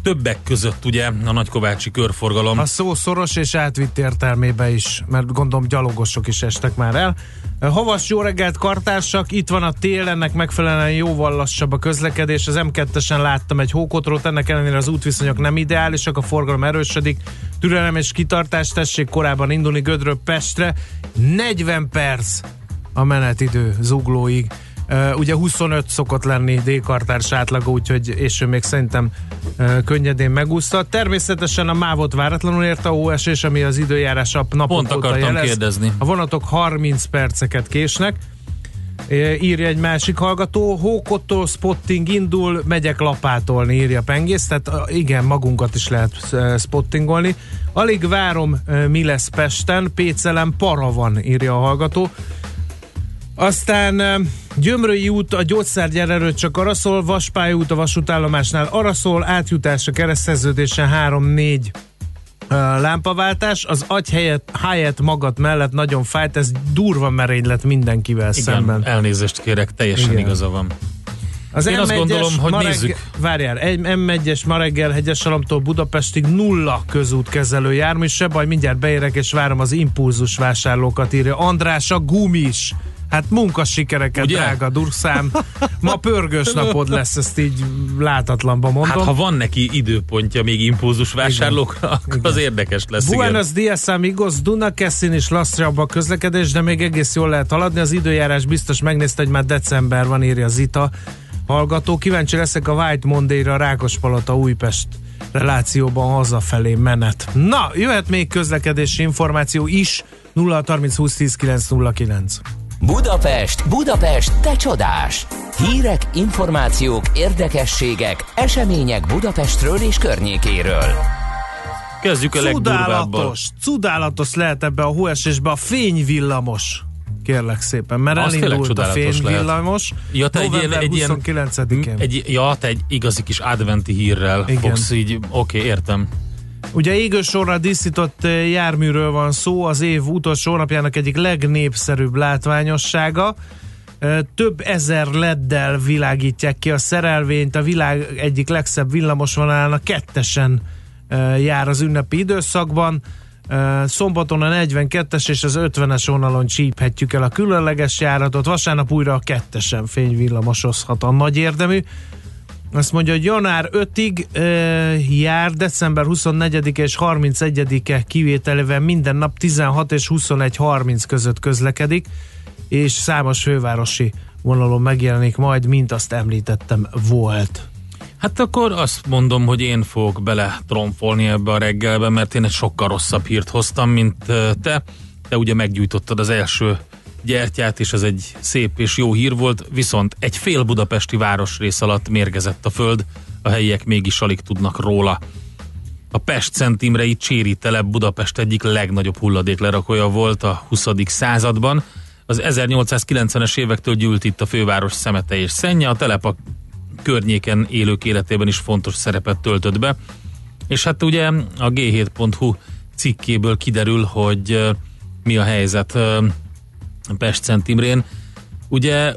Többek között ugye a Nagykovácsi körforgalom. A szó szoros és átvitt értelmébe is, mert gondolom gyalogosok is estek már el. Havas jó reggelt, kartársak, itt van a tél, ennek megfelelően jóval lassabb a közlekedés. Az M2-esen láttam egy hókotrót, ennek ellenére az útviszonyok nem ideálisak, a forgalom erősödik. Türelem és kitartás, tessék korábban indulni Gödről Pestre. 40 perc a menetidő zuglóig. Uh, ugye 25 szokott lenni D-kartárs átlaga, úgyhogy és ő még szerintem uh, könnyedén megúszta. Természetesen a mávot váratlanul érte a hóesés, ami az időjárás a napok Pont óta akartam jelez. kérdezni. A vonatok 30 perceket késnek. Írja egy másik hallgató, Hókottól spotting indul, megyek lapátolni, írja Pengész, tehát igen, magunkat is lehet spottingolni. Alig várom, mi lesz Pesten, Pécelen para van, írja a hallgató. Aztán Gyömrői út a gyógyszergyár előtt csak arra szól, Vaspály út a vasútállomásnál arra szól, átjutás a keresztszerződésen 3-4 ö, lámpaváltás, az agy helyett, helyett magad mellett nagyon fájt, ez durva merénylet mindenkivel Igen, szemben. elnézést kérek, teljesen Igen. igaza van. Az Én azt M1-es gondolom, hogy ma regg- nézzük. Várjál, egy M1-es ma reggel Hegyesalomtól Budapestig nulla közútkezelő jármű, se baj, mindjárt beérek és várom az impulzus vásárlókat, írja András a gumis. Hát munkasikereket, Ugye? drága durszám. Ma pörgős napod lesz, ezt így látatlanban mondom. Hát ha van neki időpontja még impulzus vásárlókra, akkor az érdekes lesz. igen. Buenos dias amigos, Dunakeszin is lassabb a közlekedés, de még egész jól lehet haladni. Az időjárás biztos megnézte, hogy már december van, írja Zita hallgató. Kíváncsi leszek a White Monday-ra Rákospalota Újpest relációban hazafelé menet. Na, jöhet még közlekedési információ is 0 30 20 10 909. Budapest, Budapest, te csodás! Hírek, információk, érdekességek, események Budapestről és környékéről. Kezdjük a. Cudálatos, cudálatos lehet ebbe a hóesésbe a fényvillamos. Kérlek szépen, mert Az elindult a csodálatos fényvillamos. Ja, te egy ilyen, egy ilyen 29-én. egy, ja, te egy igazi kis adventi hírrel Igen. fogsz így, oké, értem. Ugye égősorra díszított eh, járműről van szó, az év utolsó napjának egyik legnépszerűbb látványossága. Eh, Több ezer leddel világítják ki a szerelvényt, a világ egyik legszebb villamosvonalának kettesen eh, jár az ünnepi időszakban. Szombaton a 42-es és az 50-es vonalon csíphetjük el a különleges járatot, vasárnap újra a kettesen fényvillamosozhat a nagy érdemű. Azt mondja, hogy január 5-ig e, jár, december 24 és 31-e kivételével minden nap 16 és 21.30 között közlekedik, és számos fővárosi vonalon megjelenik majd, mint azt említettem, volt. Hát akkor azt mondom, hogy én fogok bele tromfolni ebbe a reggelbe, mert én egy sokkal rosszabb hírt hoztam, mint ö, te. Te ugye meggyújtottad az első gyertyát, és ez egy szép és jó hír volt, viszont egy fél budapesti városrész alatt mérgezett a föld, a helyiek mégis alig tudnak róla. A Pest Szent Imrei Cséri telep Budapest egyik legnagyobb hulladéklerakója volt a 20. században. Az 1890-es évektől gyűlt itt a főváros szemete és szennye, a telep a környéken élők életében is fontos szerepet töltött be. És hát ugye a g7.hu cikkéből kiderül, hogy mi a helyzet Pest Szent Imrén. Ugye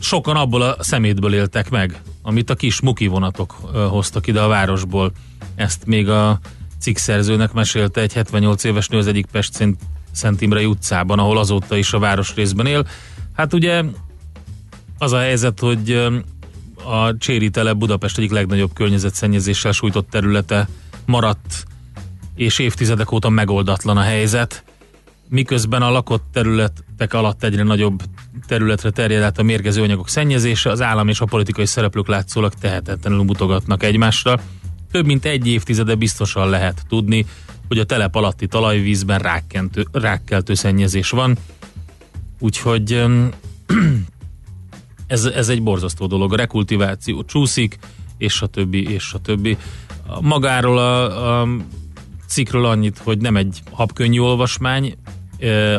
sokan abból a szemétből éltek meg, amit a kis muki vonatok hoztak ide a városból. Ezt még a cikk szerzőnek mesélte egy 78 éves nő az egyik Pest Szent, Imrei utcában, ahol azóta is a városrészben él. Hát ugye az a helyzet, hogy a Cséri telep Budapest egyik legnagyobb környezetszennyezéssel sújtott területe maradt, és évtizedek óta megoldatlan a helyzet, miközben a lakott területek alatt egyre nagyobb területre terjed át a mérgező anyagok szennyezése, az állam és a politikai szereplők látszólag tehetetlenül mutogatnak egymásra. Több mint egy évtizede biztosan lehet tudni, hogy a telep alatti talajvízben rákkentő, rákkeltő szennyezés van, úgyhogy <clears throat> ez, ez egy borzasztó dolog. A rekultiváció csúszik, és a többi, és a többi. Magáról a, a cikkről annyit, hogy nem egy habkönnyű olvasmány,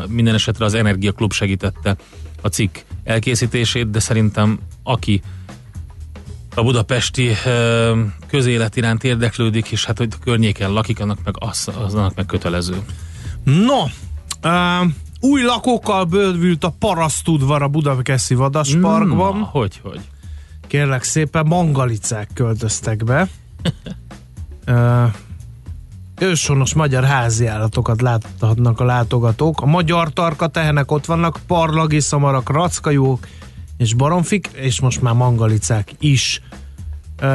minden esetre az Energia Klub segítette a cikk elkészítését, de szerintem aki a budapesti közélet iránt érdeklődik, és hát hogy környéken lakik, annak meg, az annak meg kötelező. No, uh, új lakókkal bővült a parasztudvar a Budapesti Vadasparkban. Na, hogy, hogy? Kérlek szépen, mangalicák költöztek be. <laughs> uh, őshonos magyar háziállatokat láthatnak a látogatók. A magyar tarka tehenek ott vannak, parlagi szamarak, rackajók és baromfik, és most már mangalicák is.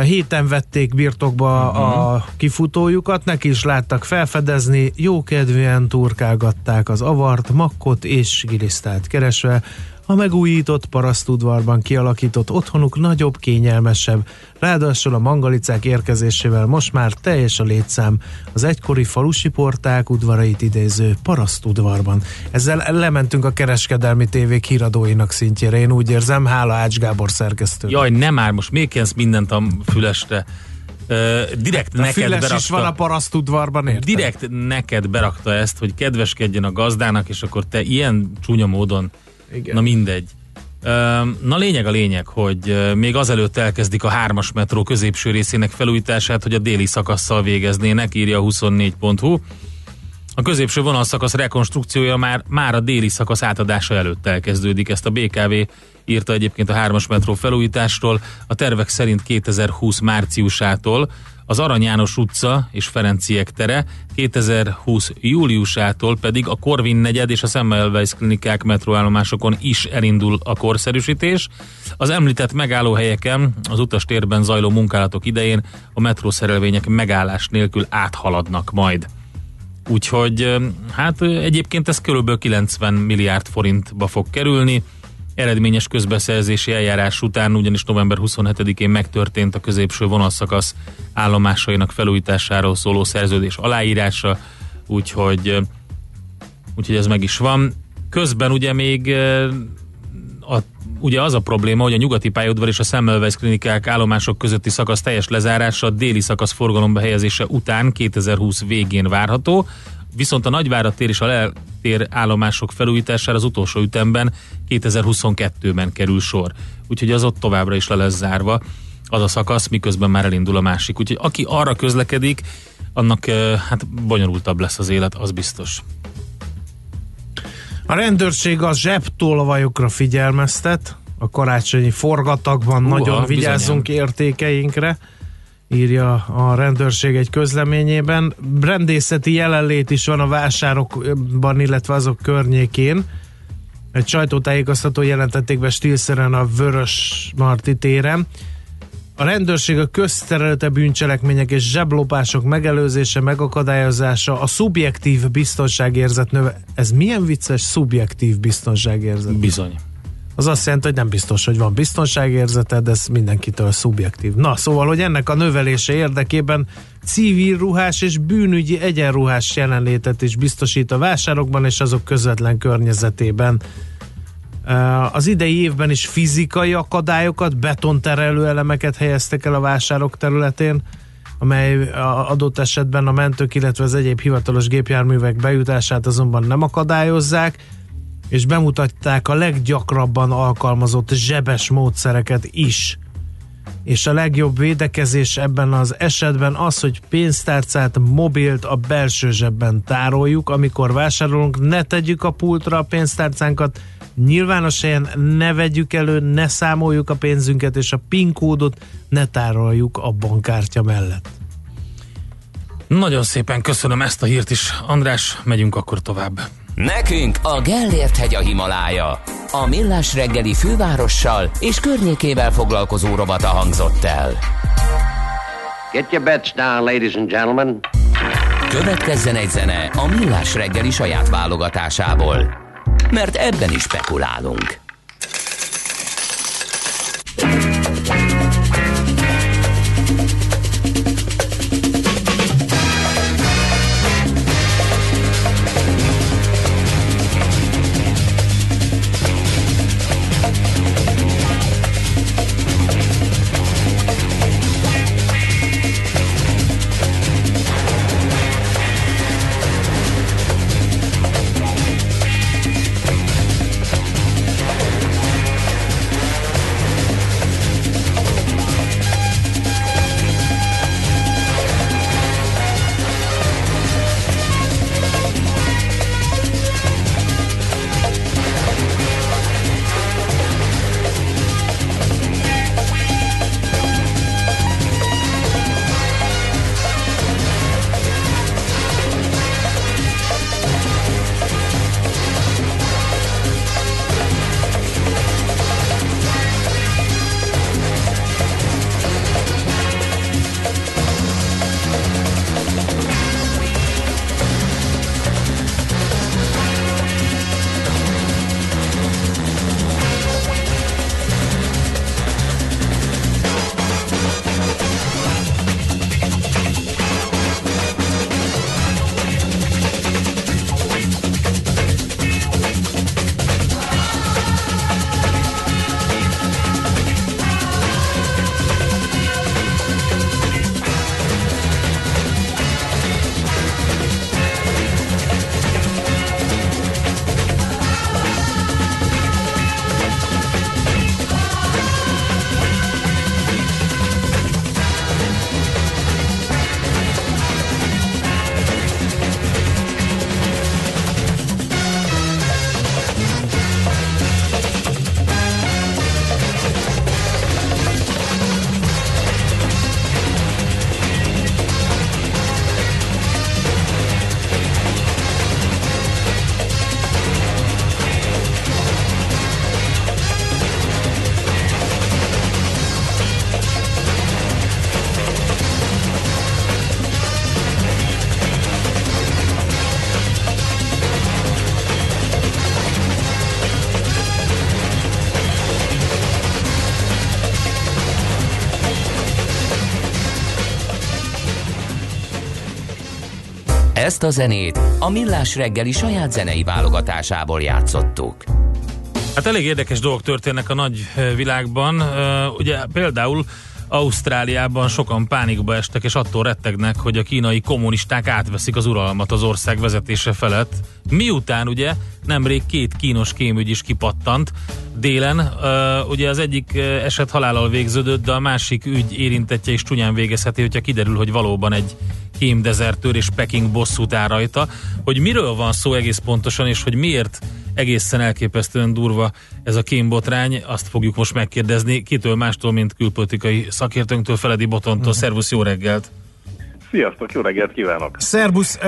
Héten vették birtokba a kifutójukat, neki is láttak felfedezni, jókedvűen turkálgatták az avart, makkot és gilisztát keresve, a megújított parasztudvarban kialakított otthonuk nagyobb, kényelmesebb, ráadásul a mangalicák érkezésével most már teljes a létszám az egykori falusi porták udvarait idéző parasztudvarban. Ezzel lementünk a kereskedelmi tévék híradóinak szintjére, én úgy érzem, hála Ács Gábor szerkesztő. Jaj, nem már, most még kezd mindent a fülesre. Uh, direkt a neked füles berakta. is van a parasztudvarban, érted? Direkt neked berakta ezt, hogy kedveskedjen a gazdának, és akkor te ilyen csúnya módon, Igen. na mindegy. Na lényeg a lényeg, hogy még azelőtt elkezdik a hármas metró középső részének felújítását, hogy a déli szakasszal végeznének, írja a 24.hu. A középső vonalszakasz rekonstrukciója már, már a déli szakasz átadása előtt elkezdődik. Ezt a BKV írta egyébként a hármas metró felújításról. A tervek szerint 2020 márciusától az Arany János utca és Ferenciek tere, 2020 júliusától pedig a Korvin negyed és a Semmelweis klinikák metróállomásokon is elindul a korszerűsítés. Az említett megállóhelyeken az utastérben zajló munkálatok idején a metrószerelvények megállás nélkül áthaladnak majd. Úgyhogy hát egyébként ez körülbelül 90 milliárd forintba fog kerülni. Eredményes közbeszerzési eljárás után ugyanis november 27-én megtörtént a középső vonalszakasz állomásainak felújításáról szóló szerződés aláírása, úgyhogy, úgyhogy ez meg is van. Közben ugye még ö, a, ugye az a probléma, hogy a nyugati pályaudvar és a Semmelweis klinikák állomások közötti szakasz teljes lezárása a déli szakasz forgalomba helyezése után 2020 végén várható, viszont a Nagyvárad tér és a leltér állomások felújítására az utolsó ütemben 2022-ben kerül sor. Úgyhogy az ott továbbra is le lesz zárva az a szakasz, miközben már elindul a másik. Úgyhogy aki arra közlekedik, annak hát bonyolultabb lesz az élet, az biztos. A rendőrség a zsebtolvajokra figyelmeztet, a karácsonyi forgatagban Húha, nagyon vigyázzunk értékeinkre, írja a rendőrség egy közleményében. Rendészeti jelenlét is van a vásárokban, illetve azok környékén. Egy sajtótájékoztató jelentették be stílszerűen a Vörös Marti téren. A rendőrség a közterülete bűncselekmények és zseblopások megelőzése, megakadályozása, a szubjektív biztonságérzet növe... Ez milyen vicces szubjektív biztonságérzet? Bizony. Az azt jelenti, hogy nem biztos, hogy van biztonságérzeted, ez mindenkitől szubjektív. Na, szóval, hogy ennek a növelése érdekében civil ruhás és bűnügyi egyenruhás jelenlétet is biztosít a vásárokban és azok közvetlen környezetében. Az idei évben is fizikai akadályokat, betonterelő elemeket helyeztek el a vásárok területén, amely adott esetben a mentők, illetve az egyéb hivatalos gépjárművek bejutását azonban nem akadályozzák, és bemutatták a leggyakrabban alkalmazott zsebes módszereket is. És a legjobb védekezés ebben az esetben az, hogy pénztárcát, mobilt a belső zsebben tároljuk, amikor vásárolunk, ne tegyük a pultra a pénztárcánkat, nyilvános helyen ne vegyük elő, ne számoljuk a pénzünket, és a PIN kódot ne tároljuk a bankkártya mellett. Nagyon szépen köszönöm ezt a hírt is. András, megyünk akkor tovább. Nekünk a Gellért hegy a Himalája. A Millás reggeli fővárossal és környékével foglalkozó rovata hangzott el. Get your bets down, ladies and gentlemen. Következzen egy zene a Millás reggeli saját válogatásából. Mert ebben is spekulálunk. Ezt a zenét a Millás reggeli saját zenei válogatásából játszottuk. Hát elég érdekes dolgok történnek a nagy eh, világban. Eh, Ugye például Ausztráliában sokan pánikba estek, és attól rettegnek, hogy a kínai kommunisták átveszik az uralmat az ország vezetése felett. Miután ugye nemrég két kínos kémügy is kipattant délen, uh, ugye az egyik eset halállal végződött, de a másik ügy érintettje is csúnyán végezheti, hogyha kiderül, hogy valóban egy kémdezertőr és Peking bosszút áll rajta. Hogy miről van szó egész pontosan, és hogy miért egészen elképesztően durva ez a kémbotrány, azt fogjuk most megkérdezni kitől mástól, mint külpolitikai szakértőnktől, Feledi Botontól. Uh-huh. Szervusz, jó reggelt! Sziasztok, jó reggelt kívánok! Szerbusz,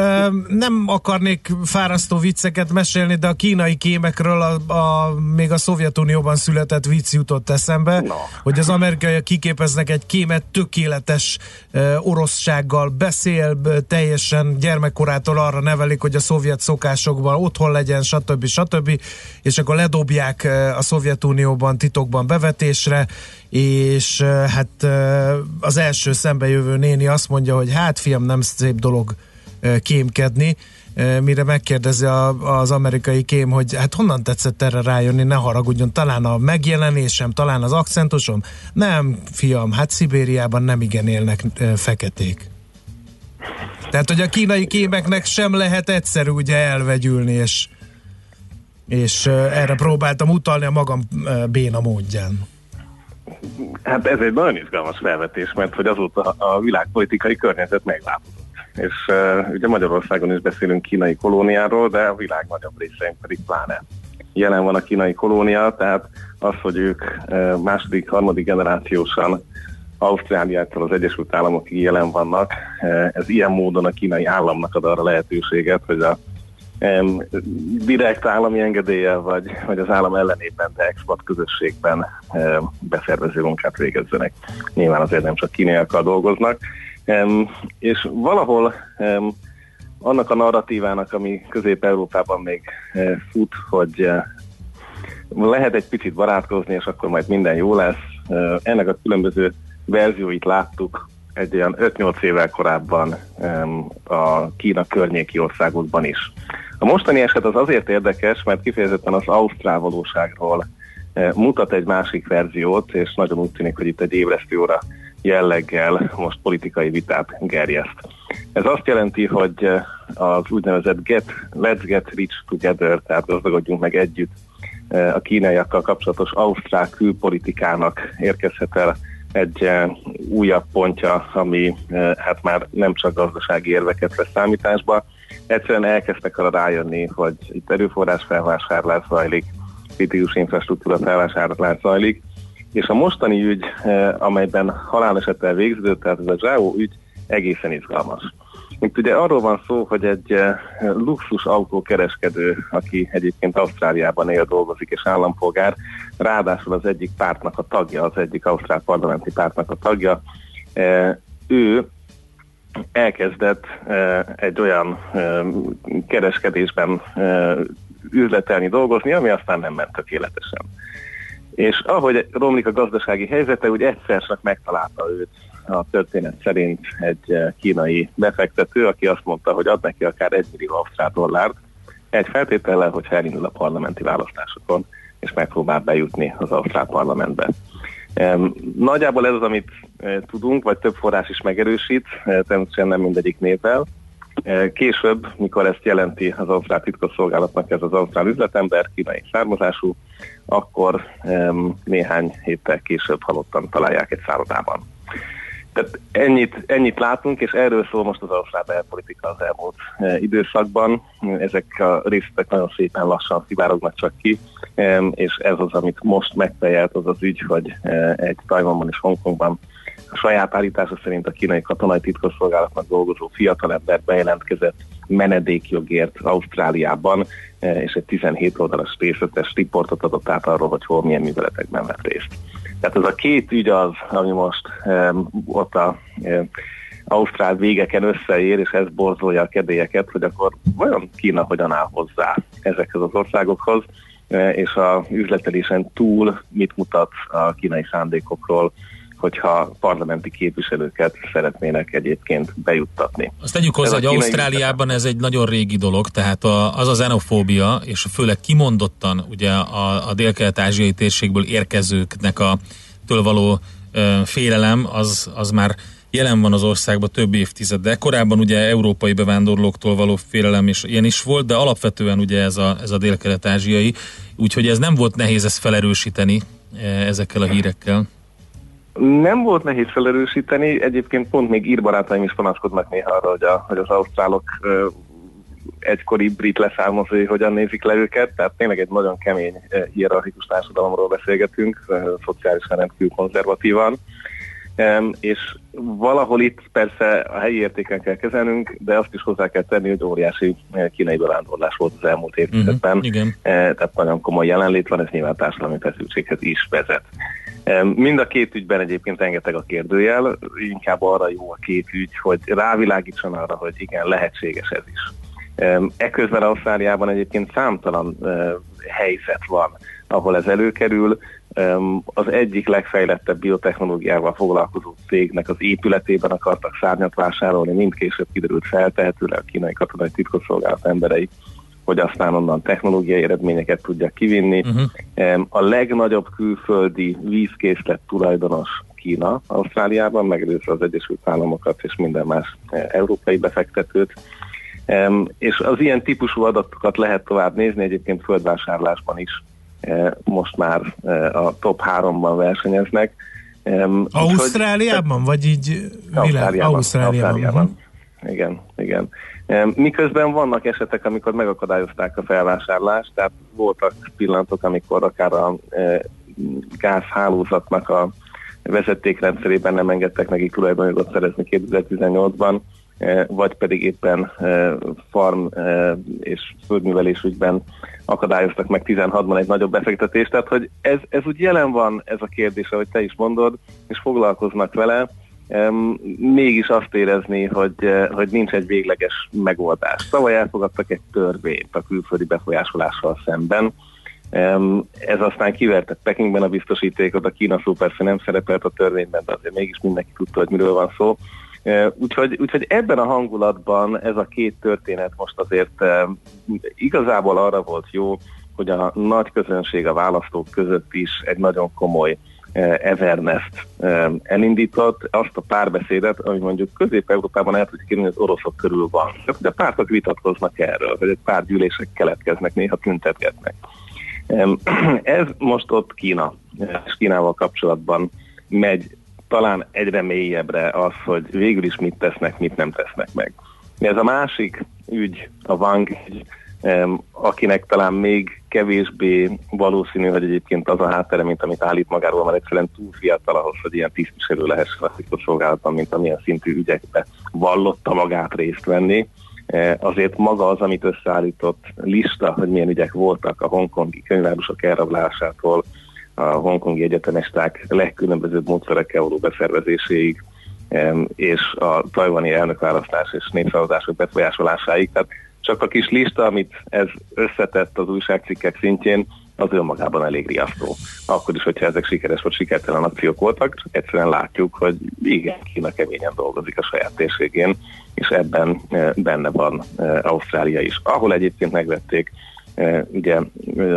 nem akarnék fárasztó vicceket mesélni, de a kínai kémekről a, a, még a Szovjetunióban született vicc jutott eszembe, Na. hogy az amerikaiak kiképeznek egy kémet tökéletes oroszsággal, beszél teljesen gyermekkorától arra nevelik, hogy a szovjet szokásokban otthon legyen, stb. stb. És akkor ledobják a Szovjetunióban titokban bevetésre, és hát az első szembejövő néni azt mondja, hogy hát fiam, nem szép dolog kémkedni, mire megkérdezi az amerikai kém, hogy hát honnan tetszett erre rájönni, ne haragudjon, talán a megjelenésem, talán az akcentusom? Nem, fiam, hát Szibériában nem igen élnek feketék. Tehát, hogy a kínai kémeknek sem lehet egyszerű ugye elvegyülni, és, és erre próbáltam utalni a magam béna módján. Hát ez egy nagyon izgalmas felvetés, mert hogy azóta a világpolitikai környezet megváltozott. És uh, ugye Magyarországon is beszélünk kínai kolóniáról, de a világ nagyobb részein pedig pláne. Jelen van a kínai kolónia, tehát az, hogy ők uh, második, harmadik generációsan Ausztráliától az Egyesült Államokig jelen vannak, uh, ez ilyen módon a kínai államnak ad arra lehetőséget, hogy a em, direkt állami engedéllyel, vagy, vagy az állam ellenében, de expat közösségben em, beszervező munkát végezzenek. Nyilván azért nem csak kínaiakkal dolgoznak. Em, és valahol em, annak a narratívának, ami Közép-Európában még eh, fut, hogy eh, lehet egy picit barátkozni, és akkor majd minden jó lesz. Eh, Ennek a különböző verzióit láttuk egy olyan 5-8 évvel korábban a Kína környéki országokban is. A mostani eset az azért érdekes, mert kifejezetten az ausztrál valóságról eh, mutat egy másik verziót, és nagyon úgy tűnik, hogy itt egy ébresztő óra jelleggel most politikai vitát gerjeszt. Ez azt jelenti, hogy eh, az úgynevezett get, Let's Get Rich Together, tehát gazdagodjunk meg együtt eh, a kínaiakkal kapcsolatos ausztrál külpolitikának érkezhet el egy eh, újabb pontja, ami eh, hát már nem csak gazdasági érveket vesz számításba. Egyszerűen elkezdtek arra rájönni, hogy itt erőforrás felvásárlás zajlik, kritikus infrastruktúra felvásárlás zajlik, és a mostani ügy, eh, amelyben halálesettel végződött, tehát ez a Zsáó ügy egészen izgalmas. Itt ugye arról van szó, hogy egy eh, luxus autókereskedő, aki egyébként Ausztráliában él, dolgozik és állampolgár, ráadásul az egyik pártnak a tagja, az egyik ausztrál parlamenti pártnak a tagja, eh, ő elkezdett eh, egy olyan kereskedésben üzletelni, dolgozni, ami aztán nem ment tökéletesen. És ahogy romlik a gazdasági helyzete, úgy egyszer csak megtalálta őt a történet szerint egy eh, kínai befektető, aki azt mondta, hogy ad neki akár egy millió ausztrál dollárt, egy feltétellel, hogy elindul a parlamenti választásokon, és megpróbál bejutni az ausztrál parlamentbe. Nagyjából ez az, amit eh, tudunk, vagy több forrás is megerősít, eh, természetesen nem mindegyik névvel. Később, mikor ezt jelenti az ausztrál titkosszolgálatnak ez az ausztrál üzletember, kínai származású, akkor néhány héttel később halottan találják egy szállodában. Tehát ennyit, ennyit látunk, és erről szól most az ausztrál belpolitika az elmúlt e, időszakban. Ezek a részletek nagyon szépen lassan szivárognak csak ki, és ez az, amit most megfejelt az az ügy, hogy e, egy Tajvanban és Hongkongban a saját állítása szerint a kínai katonai titkosszolgálatnak dolgozó fiatalember bejelentkezett menedékjogért Ausztráliában, e, és egy 17 oldalas részletes riportot adott át arról, hogy hol milyen műveletekben vett részt. Tehát ez a két ügy az, ami most um, ott a um, Ausztrál végeken összeér, és ez borzolja a kedélyeket, hogy akkor vajon Kína hogyan áll hozzá ezekhez az országokhoz, e, és a üzletelésen túl mit mutat a kínai szándékokról, hogyha parlamenti képviselőket szeretnének egyébként bejuttatni. Azt tegyük hozzá, hogy Ausztráliában ez egy nagyon régi dolog, tehát a, az a xenofóbia, és főleg kimondottan ugye a, a dél-kelet-ázsiai térségből érkezőknek a től való ö, félelem, az, az már jelen van az országban több évtizede. Korábban ugye európai bevándorlóktól való félelem is ilyen is volt, de alapvetően ugye ez a, ez a dél-kelet-ázsiai, úgyhogy ez nem volt nehéz ezt felerősíteni e, ezekkel a hírekkel. Nem volt nehéz felerősíteni, egyébként pont még írbarátaim is panaszkodnak néha arra, hogy, a, hogy az ausztrálok ö, egykori brit leszármazói hogyan nézik le őket, tehát tényleg egy nagyon kemény hierarchikus társadalomról beszélgetünk, szociálisan rendkívül konzervatívan. És valahol itt persze a helyi értéken kell kezelnünk, de azt is hozzá kell tenni, hogy óriási kínai bevándorlás volt az elmúlt évtizedben. Mhm, igen. Eh, Tehát nagyon komoly jelenlét van, ez nyilván társadalmi feszültséghez is vezet. Mind a két ügyben egyébként rengeteg a kérdőjel, inkább arra jó a két ügy, hogy rávilágítson arra, hogy igen, lehetséges ez is. Em, Eközben Ausztráliában egyébként számtalan helyzet van, ahol ez előkerül. Az egyik legfejlettebb biotechnológiával foglalkozó cégnek az épületében akartak szárnyat vásárolni, mind később kiderült feltehetőleg a kínai katonai titkosszolgálat emberei, hogy aztán onnan technológiai eredményeket tudják kivinni. Mhm. Uh-huh. A legnagyobb külföldi vízkészlet tulajdonos Kína Ausztráliában, megelőzve az Egyesült Államokat és minden más eh, európai befektetőt. És az ilyen típusú adatokat lehet tovább nézni, egyébként földvásárlásban is eh, most már eh, a top 3-ban versenyeznek. Úgyhogy- Ausztráliában, vagy így világ? Ausztráliában. Ausztráliában. Ausztráliában. Igen, igen. Miközben vannak esetek, amikor megakadályozták a felvásárlást, tehát voltak pillanatok, amikor akár a e, gázhálózatnak a vezetékrendszerében nem engedtek neki tulajdonjogot szerezni 2018-ban, e, vagy pedig éppen e, farm és földművelés ügyben akadályoztak meg 16-ban egy nagyobb befektetést. Tehát, hogy ez, ez úgy jelen van ez a kérdés, ahogy te is mondod, és foglalkoznak vele, mégis azt érezni, hogy, eh, hogy nincs egy végleges megoldás. Tavaly elfogadtak egy törvényt a külföldi befolyásolással szemben. Em, Ez aztán kivertett Pekingben a biztosítékot, a Kína szó persze nem szerepelt a törvényben, de azért mégis mindenki tudta, hogy miről van szó. Eh, Úgyhogy, úgyhogy ebben a hangulatban ez a két történet most azért igazából arra volt jó, hogy a nagy közönség a választók között is egy nagyon komoly Evernest eh, elindított, azt a párbeszédet, ami mondjuk Közép-Európában el tudjuk kérni, az oroszok körül van. A pártok vitatkoznak erről, vagy egy pár gyűlések keletkeznek, néha tüntetgetnek. <clears throat> Ez most ott Kína, eh, és Kínával kapcsolatban megy talán egyre mélyebbre az, hogy végül is mit tesznek, mit nem tesznek meg. Ez a másik ügy, a Wang akinek talán még kevésbé valószínű, hogy egyébként az a háttere, mint amit állít magáról, mert egyszerűen túl fiatal ahhoz, hogy ilyen tisztviselő lehessen a titkosszolgálatban, mint amilyen szintű ügyekbe vallotta magát részt venni. Eh, Azért maga az, amit összeállított lista, hogy milyen ügyek voltak a hongkongi könyvárusok elrablásától, a hongkongi egyetemisták legkülönbözőbb módszerekkel való beszervezéséig, és a tajvani elnökválasztás és népszavazások befolyásolásáig. Tehát csak a kis lista, amit ez összetett az újságcikkek szintjén, az önmagában elég riasztó. Akkor is, hogyha ezek sikeres vagy sikertelen akciók voltak, csak egyszerűen látjuk, hogy igen, Kína keményen dolgozik a saját térségén, és ebben eh, benne van eh, Ausztrália is. Ahol egyébként megvették eh, ugye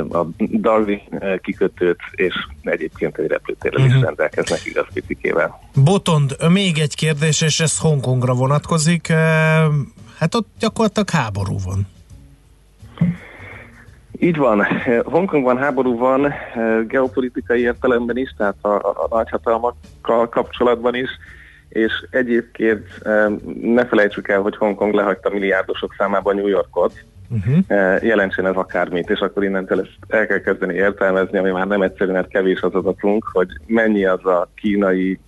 a Darwin kikötőt, és egyébként egy repülőtérrel is Mhm. rendelkeznek igaz picikével. Botond, még egy kérdés, és ez Hongkongra vonatkozik. Hát ott gyakorlatilag háború van. Így van. Hongkongban háború van, geopolitikai értelemben is, tehát a, a, nagyhatalmakkal kapcsolatban is, és egyébként eh, ne felejtsük el, hogy Hongkong lehagyta milliárdosok számában New Yorkot, Uh-huh. jelentsen ez akármit, és akkor innentől ezt el kell kezdeni értelmezni, ami már nem egyszerű, mert kevés az adatunk, hogy mennyi az a kínai,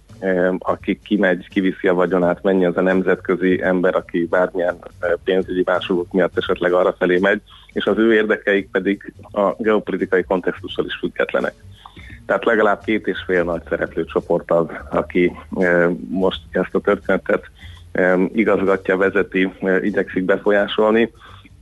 aki kimegy, kiviszi a vagyonát, mennyi az a nemzetközi ember, aki bármilyen eh, pénzügyi válságok miatt esetleg arra felé megy, és az ő érdekeik pedig a geopolitikai kontextussal is függetlenek. Tehát legalább két és fél nagy szereplő csoport az, aki eh, most ezt a történetet eh, igazgatja, vezeti, igyekszik befolyásolni,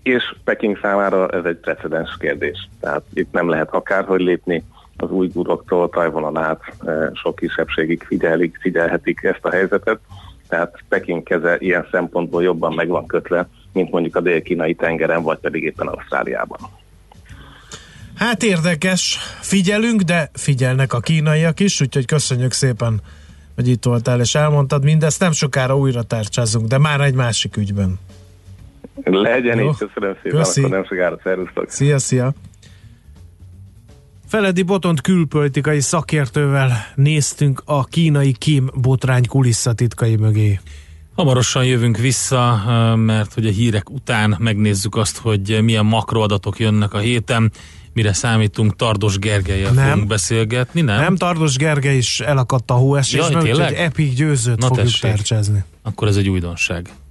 és Peking számára ez egy precedens kérdés. Tehát itt nem lehet akárhogy lépni, az újguroktól Tajvanon át eh, sok kisebbségig figyelik, figyelhetik ezt a helyzetet, tehát Peking keze ilyen szempontból jobban meg van kötve, mint mondjuk a dél-kínai tengeren, vagy pedig éppen Ausztráliában. Hát érdekes, figyelünk, de figyelnek a kínaiak is, úgyhogy köszönjük szépen, hogy itt voltál és elmondtad mindezt. Nem sokára újra tárcsázunk, de már egy másik ügyben. Legyen Jó. így, köszönöm szépen, Köszi. akkor nem sokára szervusztok. Szia, szia! Feledi Botont külpolitikai szakértővel néztünk a kínai Kim botrány kulisszatitkai mögé. Hamarosan jövünk vissza, mert hogy a hírek után megnézzük azt, hogy milyen makroadatok jönnek a héten. mire számítunk, Tardos Gergelyel Nem. fogunk beszélgetni, nem? Nem, Tardos Gergely is elakadt a hóesésben, tényleg? úgyhogy Epic győzőt Na fogjuk tessék. tercsezni. Akkor ez egy újdonság.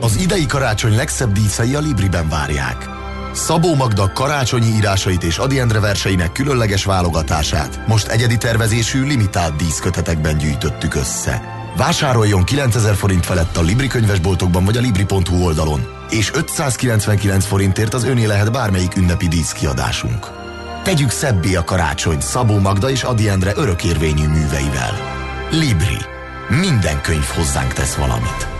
Az idei karácsony legszebb díszei a Libriben várják. Szabó Magda karácsonyi írásait és Adi Endre verseinek különleges válogatását most egyedi tervezésű limitált díszkötetekben gyűjtöttük össze. Vásároljon 9000 forint felett a Libri könyvesboltokban vagy a Libri.hu oldalon, és 599 forintért az öné lehet bármelyik ünnepi díszkiadásunk. Tegyük szebbé a karácsony Szabó Magda és Adi Endre örökérvényű műveivel. Libri. Minden könyv hozzánk tesz valamit.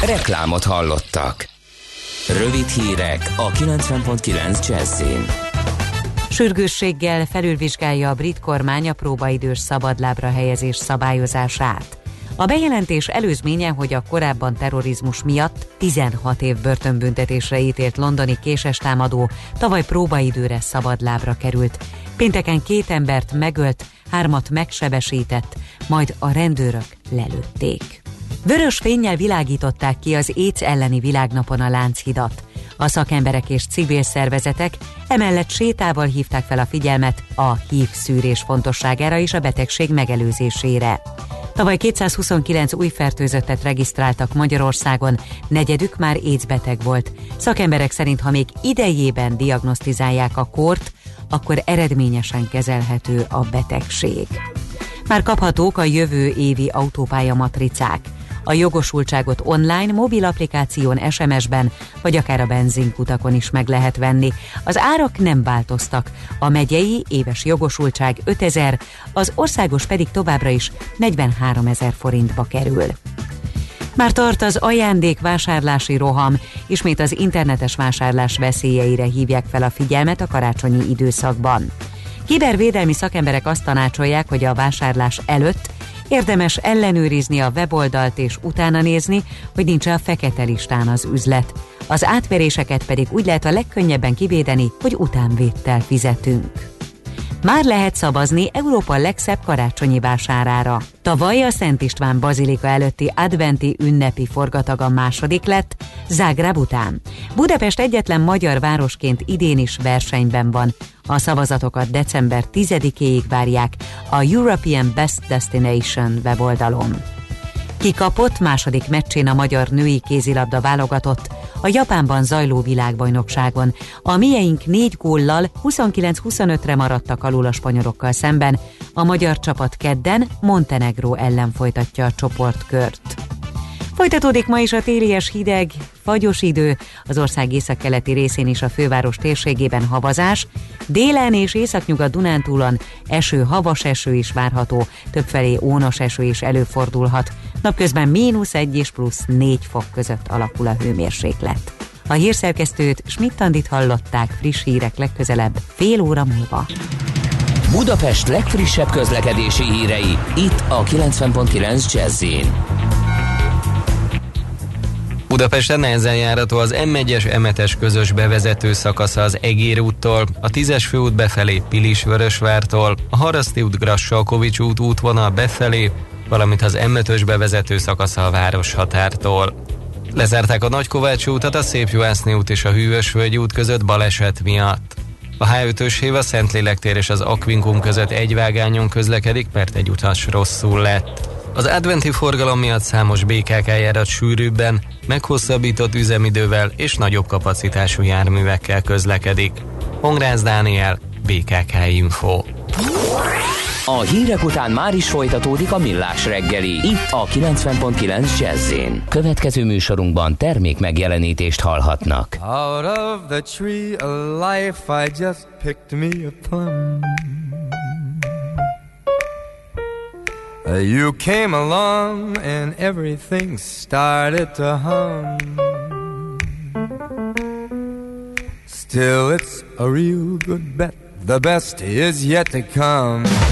Reklámot hallottak. Rövid hírek a 90.9 Jazzin. Sürgősséggel felülvizsgálja a brit kormány a próbaidős szabadlábra helyezés szabályozását. A bejelentés előzménye, hogy a korábban terrorizmus miatt 16 év börtönbüntetésre ítélt londoni késestámadó tavaly próbaidőre szabadlábra került. Pénteken két embert megölt, hármat megsebesített, majd a rendőrök lelőtték. Vörös fénnyel világították ki az AIDS elleni világnapon a Lánchidat. A szakemberek és civil szervezetek emellett sétával hívták fel a figyelmet a HIV szűrés fontosságára és a betegség megelőzésére. Tavaly 229 új fertőzöttet regisztráltak Magyarországon, negyedük már AIDS beteg volt. Szakemberek szerint, ha még idejében diagnosztizálják a kort, akkor eredményesen kezelhető a betegség. Már kaphatók a jövő évi autópálya matricák. A jogosultságot online, mobil applikáción, SMS-ben, vagy akár a benzinkutakon is meg lehet venni. Az árak nem változtak. A megyei éves jogosultság 5000, az országos pedig továbbra is 43 ezer forintba kerül. Már tart az ajándékvásárlási roham, ismét az internetes vásárlás veszélyeire hívják fel a figyelmet a karácsonyi időszakban. Kibervédelmi szakemberek azt tanácsolják, hogy a vásárlás előtt érdemes ellenőrizni a weboldalt és utána nézni, hogy nincs a fekete listán az üzlet. Az átveréseket pedig úgy lehet a legkönnyebben kivédeni, hogy utánvédtel fizetünk. Már lehet szavazni Európa legszebb karácsonyi vásárára. Tavaly a Szent István Bazilika előtti adventi ünnepi forgatag a második lett, Zágráb után. Budapest egyetlen magyar városként idén is versenyben van. A szavazatokat december 10-éig várják a European Best Destination weboldalon. Kikapott második meccsén a magyar női kézilabda válogatott a Japánban zajló világbajnokságon. A mieink négy góllal 29-25-re maradtak alul a spanyolokkal szemben. A magyar csapat kedden Montenegro ellen folytatja a csoportkört. Folytatódik ma is a télies hideg, fagyos idő, az ország északkeleti részén is a főváros térségében havazás, délen és északnyugat Dunántúlon eső, havas eső is várható, többfelé ónos eső is előfordulhat. Napközben mínusz 1 és plusz 4 fok között alakul a hőmérséklet. A hírszerkesztőt Schmidt-Tandit hallották friss hírek legközelebb fél óra múlva. Budapest legfrissebb közlekedési hírei, itt a 90.9 Jazzin. Budapesten nehezen járható az M1-es M7-es közös bevezető szakasza az Egér úttól, a 10-es főút befelé Pilis-Vörösvártól, a Haraszti út Grassalkovics út útvonal befelé, valamint az M5-ös bevezető szakasza a város határtól. Lezárták a Nagykovács útat a Szép Juhászni út és a Hűvösvölgy út között baleset miatt. A H5-ös hév a és az Akvinkum között egy vágányon közlekedik, mert egy utas rosszul lett. Az adventi forgalom miatt számos BKK járat sűrűbben, meghosszabbított üzemidővel és nagyobb kapacitású járművekkel közlekedik. Hongrász Dániel, BKK Info. A hírek után már is folytatódik a millás reggeli. Itt a 90.9 jazz Következő műsorunkban termék megjelenítést hallhatnak. Out of the tree of life I just picked me a plum. You came along and everything started to hum. Still, it's a real good bet. The best is yet to come.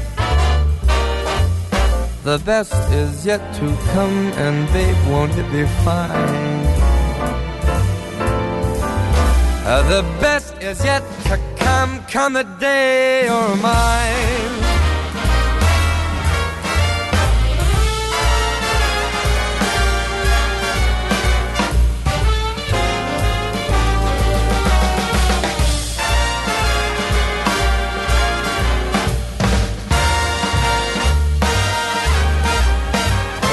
The best is yet to come, and babe, won't it be fine? Uh, the best is yet to come, come the day you're mine.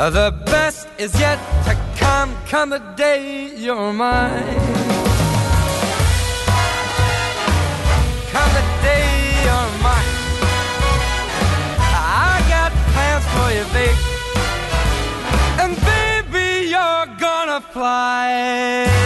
Uh, the best is yet to come, come the day you're mine. Come the day you're mine. I got plans for you, babe. And baby, you're gonna fly.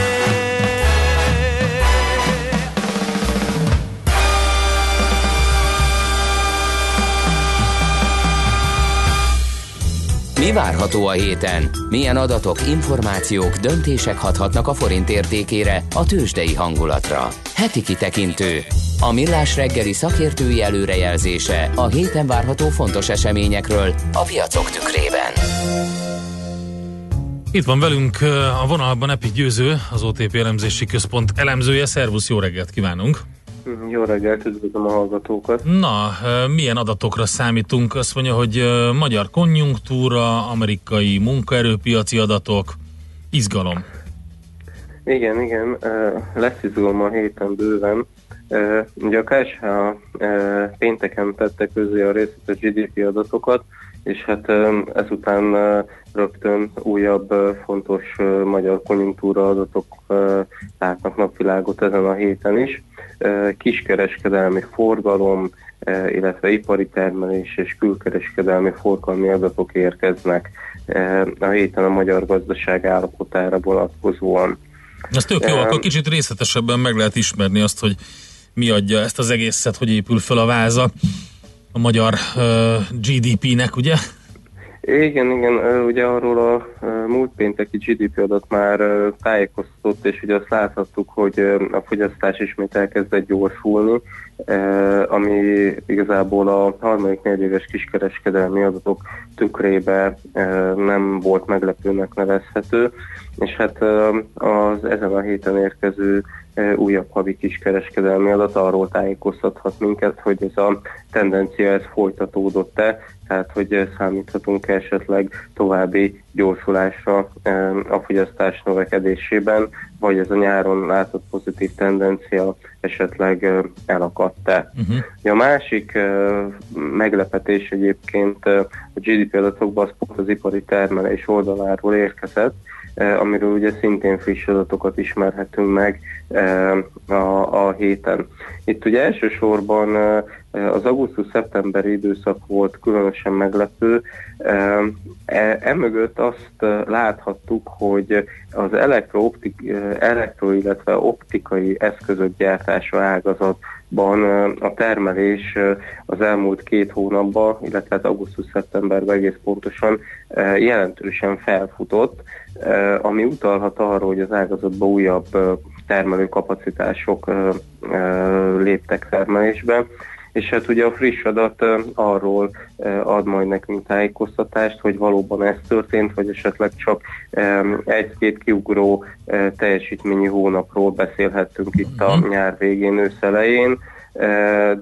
Várható a héten? Milyen adatok, információk, döntések hathatnak a forint értékére, a tőzsdei hangulatra? Heti kitekintő. A millás reggeli szakértői előrejelzése a héten várható fontos eseményekről a piacok tükrében. Itt van velünk a vonalban Epi Győző, az OTP elemzési központ elemzője. Szervusz, jó reggelt kívánunk! Jó reggelt, üdvözlöm a hallgatókat. Na, milyen adatokra számítunk? Azt mondja, hogy magyar konjunktúra, amerikai munkaerőpiaci adatok, izgalom. Igen, igen, lesz izgalom a héten bőven. Ugye a KSH pénteken tette közé a részletes GDP adatokat, és hát ezután rögtön újabb fontos magyar konjunktúra adatok látnak napvilágot ezen a héten is. Kiskereskedelmi forgalom, illetve ipari termelés és külkereskedelmi forgalmi adatok érkeznek a héten a magyar gazdaság állapotára vonatkozóan. Ez tök jó, akkor kicsit részletesebben meg lehet ismerni azt, hogy mi adja ezt az egészet, hogy épül fel a váza a magyar GDP-nek, ugye? Igen, igen, ugye arról a múlt pénteki GDP adat már tájékoztatott, és ugye azt láthattuk, hogy a fogyasztás ismét elkezdett gyorsulni, ami igazából a harmadik negyedéves kiskereskedelmi adatok tükrébe nem volt meglepőnek nevezhető. és hát az ezen a héten érkező újabb havi kiskereskedelmi adat arról tájékoztathat minket, hogy ez a tendencia ez folytatódott-e, tehát hogy számíthatunk esetleg további gyorsulásra a fogyasztás növekedésében, vagy ez a nyáron látott pozitív tendencia esetleg elakadt-e. Uh-huh. A másik meglepetés egyébként a GDP adatokban az pont az ipari termelés oldaláról érkezett, amiről ugye szintén friss adatokat ismerhetünk meg uh, a, a héten. Itt ugye elsősorban uh, az augusztus-szeptemberi időszak volt különösen meglepő. E- Emögött azt láthattuk, hogy az elektro, elektro illetve optikai eszközök gyártása ágazatban uh, a termelés az elmúlt két hónapban, illetve hát augusztus-szeptemberben egész pontosan jelentősen felfutott, ami utalhat arra, hogy az ágazatban újabb termelőkapacitások léptek termelésbe. És hát ugye a friss adat arról ad majd nekünk tájékoztatást, hogy valóban ez történt, vagy esetleg csak egy-két kiugró teljesítményi hónapról beszélhettünk itt a nyár végén, ősz elején, uh,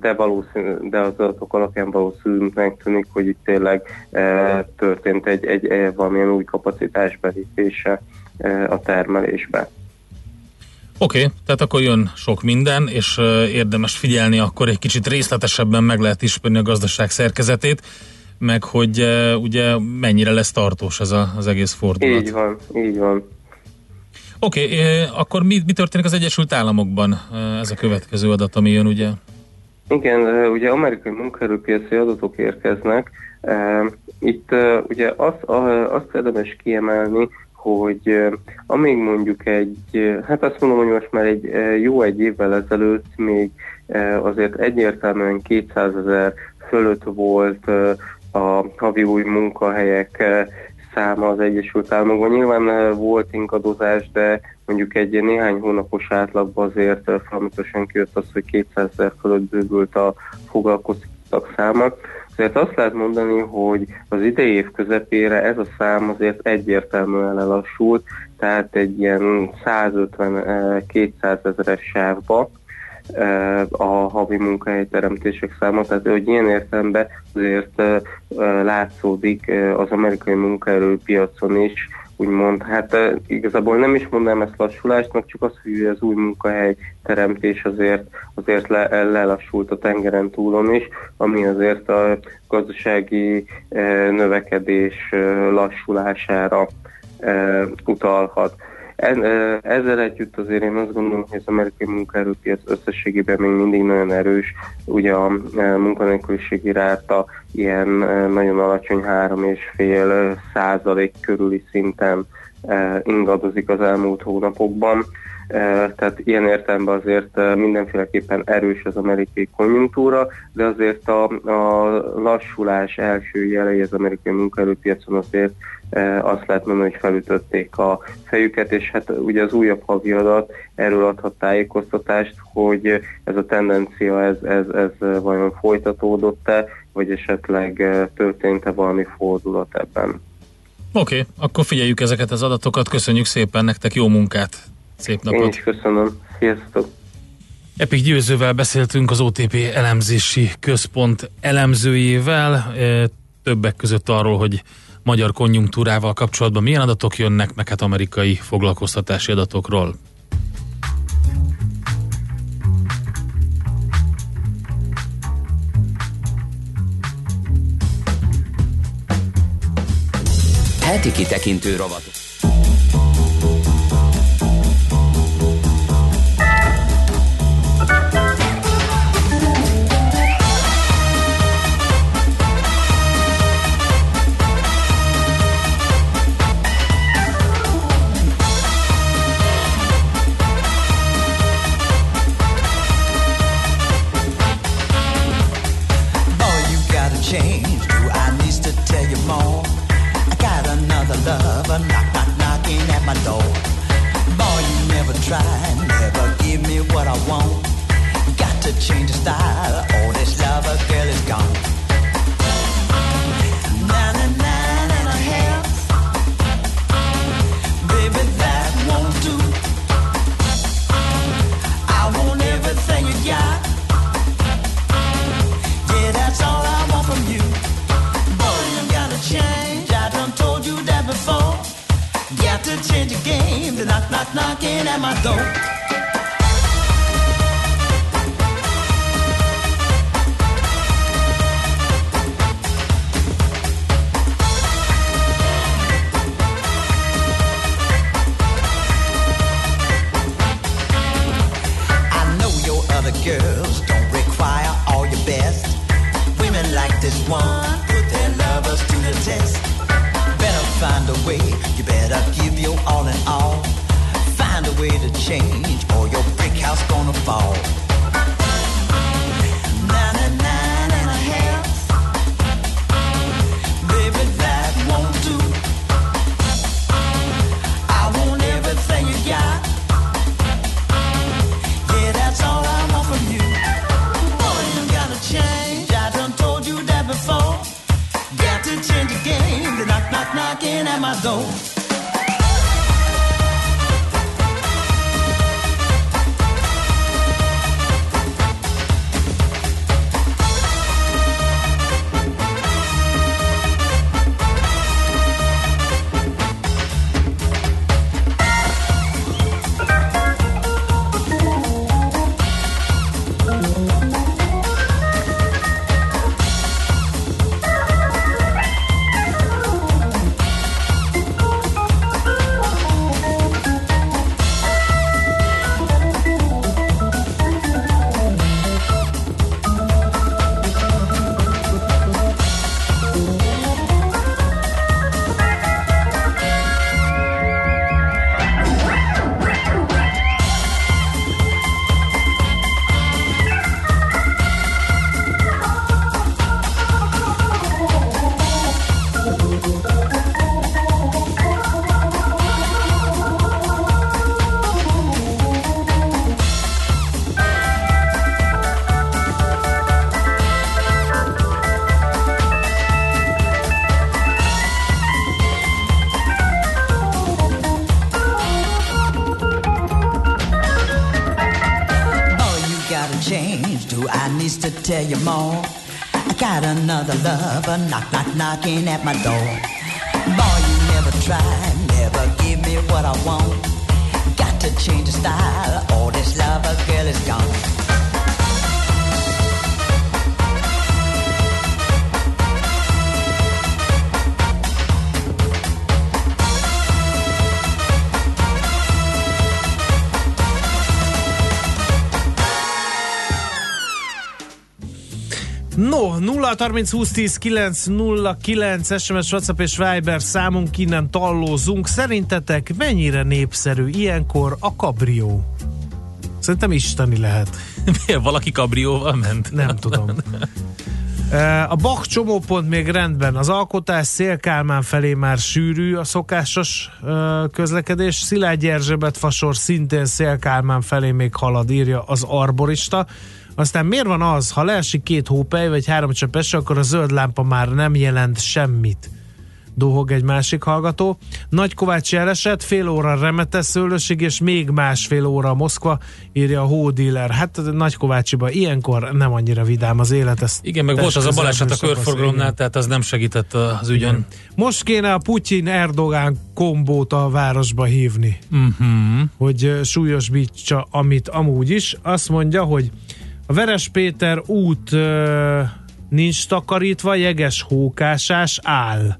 de, valószínű, de az adatok alapján valószínűleg tűnik, hogy itt tényleg történt egy, egy, valamilyen új kapacitás belépése a termelésbe. Oké, okay, tehát akkor jön sok minden, és érdemes figyelni, akkor egy kicsit részletesebben meg lehet ismerni a gazdaság szerkezetét, meg hogy ugye mennyire lesz tartós ez a, az egész fordulat. Így van, így van. Oké, okay, akkor mi, mi történik az Egyesült Államokban? Ez a következő adat, ami jön, ugye? Igen, ugye amerikai munkaerőpiaci adatok érkeznek. Itt ugye azt, azt érdemes kiemelni, hogy amíg mondjuk egy, hát azt mondom, hogy most már egy jó egy évvel ezelőtt még azért egyértelműen 200 ezer fölött volt a havi új munkahelyek száma az Egyesült Államokban. Nyilván volt ingadozás, de mondjuk egy néhány hónapos átlagban azért folyamatosan kijött az, hogy 200 ezer fölött bővült a foglalkoztatottak száma. Azért azt lehet mondani, hogy az idei év közepére ez a szám azért egyértelműen lelassult, tehát egy ilyen 150-200 ezeres sávba eh, a havi munkahelyteremtések száma, tehát hogy ilyen értelemben azért eh, eh, látszódik eh, az amerikai munkaerőpiacon is, úgymond, hát igazából nem is mondanám ezt lassulásnak, csak az, hogy az új munkahely teremtés azért, azért le, lelassult a tengeren túlon is, ami azért a gazdasági növekedés lassulására utalhat. Ezzel együtt azért én azt gondolom, hogy az amerikai munkaerőpiac összességében még mindig nagyon erős. Ugye a munkanélküliségi ráta ilyen nagyon alacsony 3,5 százalék körüli szinten ingadozik az elmúlt hónapokban. Eh, Tehát ilyen értelemben azért mindenféleképpen erős az amerikai konjunktúra, de azért a, a lassulás első jelei az amerikai munkaerőpiacon azért azt lehet mondani, hogy felütötték a fejüket, és hát ugye az újabb havi adat erről adhat tájékoztatást, hogy ez a tendencia, ez, ez, ez vajon folytatódott-e, vagy esetleg eh, történt-e valami fordulat ebben. Oké, okay, akkor figyeljük ezeket az adatokat, köszönjük szépen nektek, jó munkát, szép napot! Én is köszönöm. Sziasztok! Epik Győzővel beszéltünk az OTP elemzési központ elemzőjével, e, többek között arról, hogy magyar konjunktúrával kapcsolatban milyen adatok jönnek, meg hát amerikai foglalkoztatási adatokról. Heti kitekintő rovat. My door. Boy, you never tried, never give me what I want. Got to change the style. to change the game. They're knock, knock, knocking at my door. To change, or your brick house gonna fall. Nine nine and a half. Baby, that won't do. I want everything you got. Yeah, that's all I want from you. Boy, you gotta change. I done told you that before. Got to change the game. Knock, knock, knocking at my door. Need to 0630 2010 909 SMS, WhatsApp és Viber számunk, innen tallózunk. Szerintetek mennyire népszerű ilyenkor a kabrió? Szerintem isteni lehet. Miért? Valaki kabrióval ment? Nem tudom. <laughs> Eh, a Bach csomópont még rendben. Az alkotás Szélkálmán felé már sűrű a szokásos eh, közlekedés. Szilágy Erzsébet fasor szintén Szélkálmán felé még halad, írja az arborista. Aztán miért van az, ha leesik két hópej vagy három csepp eső, akkor a zöld lámpa már nem jelent semmit? Dohog egy másik hallgató. Nagy Kovács elesett, fél óra Remete szőlőség, és még másfél óra Moszkva, írja a hódíler. Hát Nagy Kovácsiba ilyenkor nem annyira vidám az élet. Ezt Igen, meg volt az a baleset a körforgalomnál, igen. tehát az nem segített az ügyön. Most kéne a Putyin-Erdogán kombót a városba hívni, uh-huh. hogy súlyosbítsa, amit amúgy is. Azt mondja, hogy a Veres Péter út ö, nincs takarítva, jeges hókásás áll,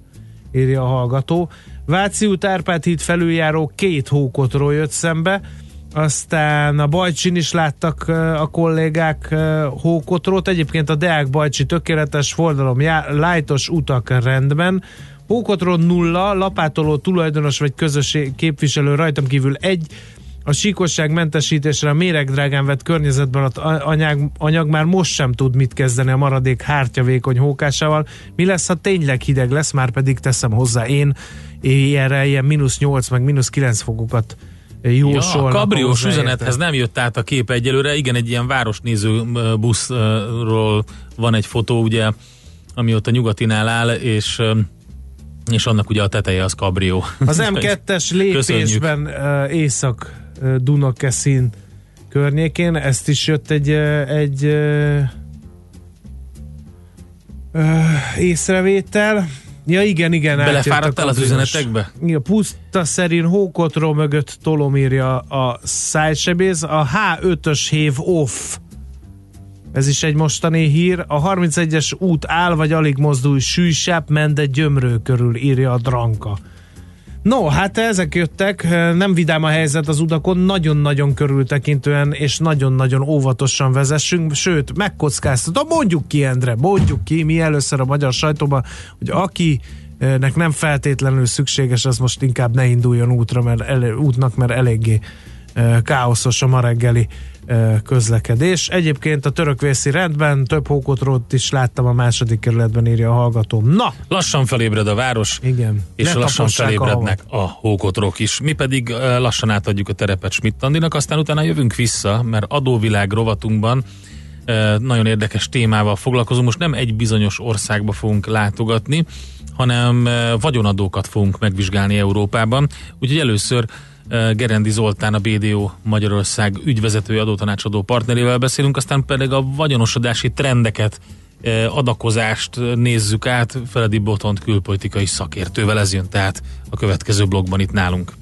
írja a hallgató. Váci út Árpád híd felüljáró két hókotról jött szembe, aztán a Bajcsin is láttak a kollégák hókotrót, egyébként a Deák Bajcsi tökéletes fordalom, lájtos utak rendben, Hókotról nulla, lapátoló tulajdonos vagy közösség képviselő rajtam kívül egy, a síkosság mentesítésre a méregdrágán vett környezetben anyag, anyag már most sem tud mit kezdeni a maradék hártyavékony hókásával. Mi lesz, ha tényleg hideg lesz, már pedig teszem hozzá én ilyenre ilyen mínusz 8 meg mínusz 9 fokokat Ja, jósolnak. a kabriós üzenethez nem jött át a kép egyelőre. Igen, egy ilyen városnéző buszról van egy fotó, ugye, ami ott a nyugatinál áll, és és annak ugye a teteje az kabrió. Az <laughs> M2-es lépésben uh, észak Dunakeszin környékén, ezt is jött egy, egy uh, uh, észrevétel. Ja igen, igen. Belefáradtál az üzenetekbe? Igen, puszta szerint hókotró mögött tolom írja a szájsebész. A H5-ös hév off. Ez is egy mostani hír. A 31-es út áll, vagy alig mozdul sűsáp, mende gyömrő körül, írja a Dranka. No, hát ezek jöttek, nem vidám a helyzet az utakon, nagyon-nagyon körültekintően és nagyon-nagyon óvatosan vezessünk, sőt, megkockáztatom, mondjuk ki, Endre, mondjuk ki, mi először a magyar sajtóban, hogy aki nek nem feltétlenül szükséges, az most inkább ne induljon útra, mert el, útnak, mert eléggé káoszos a ma reggeli közlekedés. Egyébként a törökvészi rendben több hókotrót is láttam a második kerületben, írja a hallgatóm. Na! Lassan felébred a város, Igen. és lassan tapossák a felébrednek a, hókotrok is. Mi pedig lassan átadjuk a terepet Schmidt aztán utána jövünk vissza, mert adóvilág rovatunkban nagyon érdekes témával foglalkozunk. Most nem egy bizonyos országba fogunk látogatni, hanem vagyonadókat fogunk megvizsgálni Európában. Úgyhogy először Gerendi Zoltán, a BDO Magyarország ügyvezető adótanácsadó partnerével beszélünk, aztán pedig a vagyonosodási trendeket, adakozást nézzük át Feledi Botont külpolitikai szakértővel. Ez jön tehát a következő blogban itt nálunk.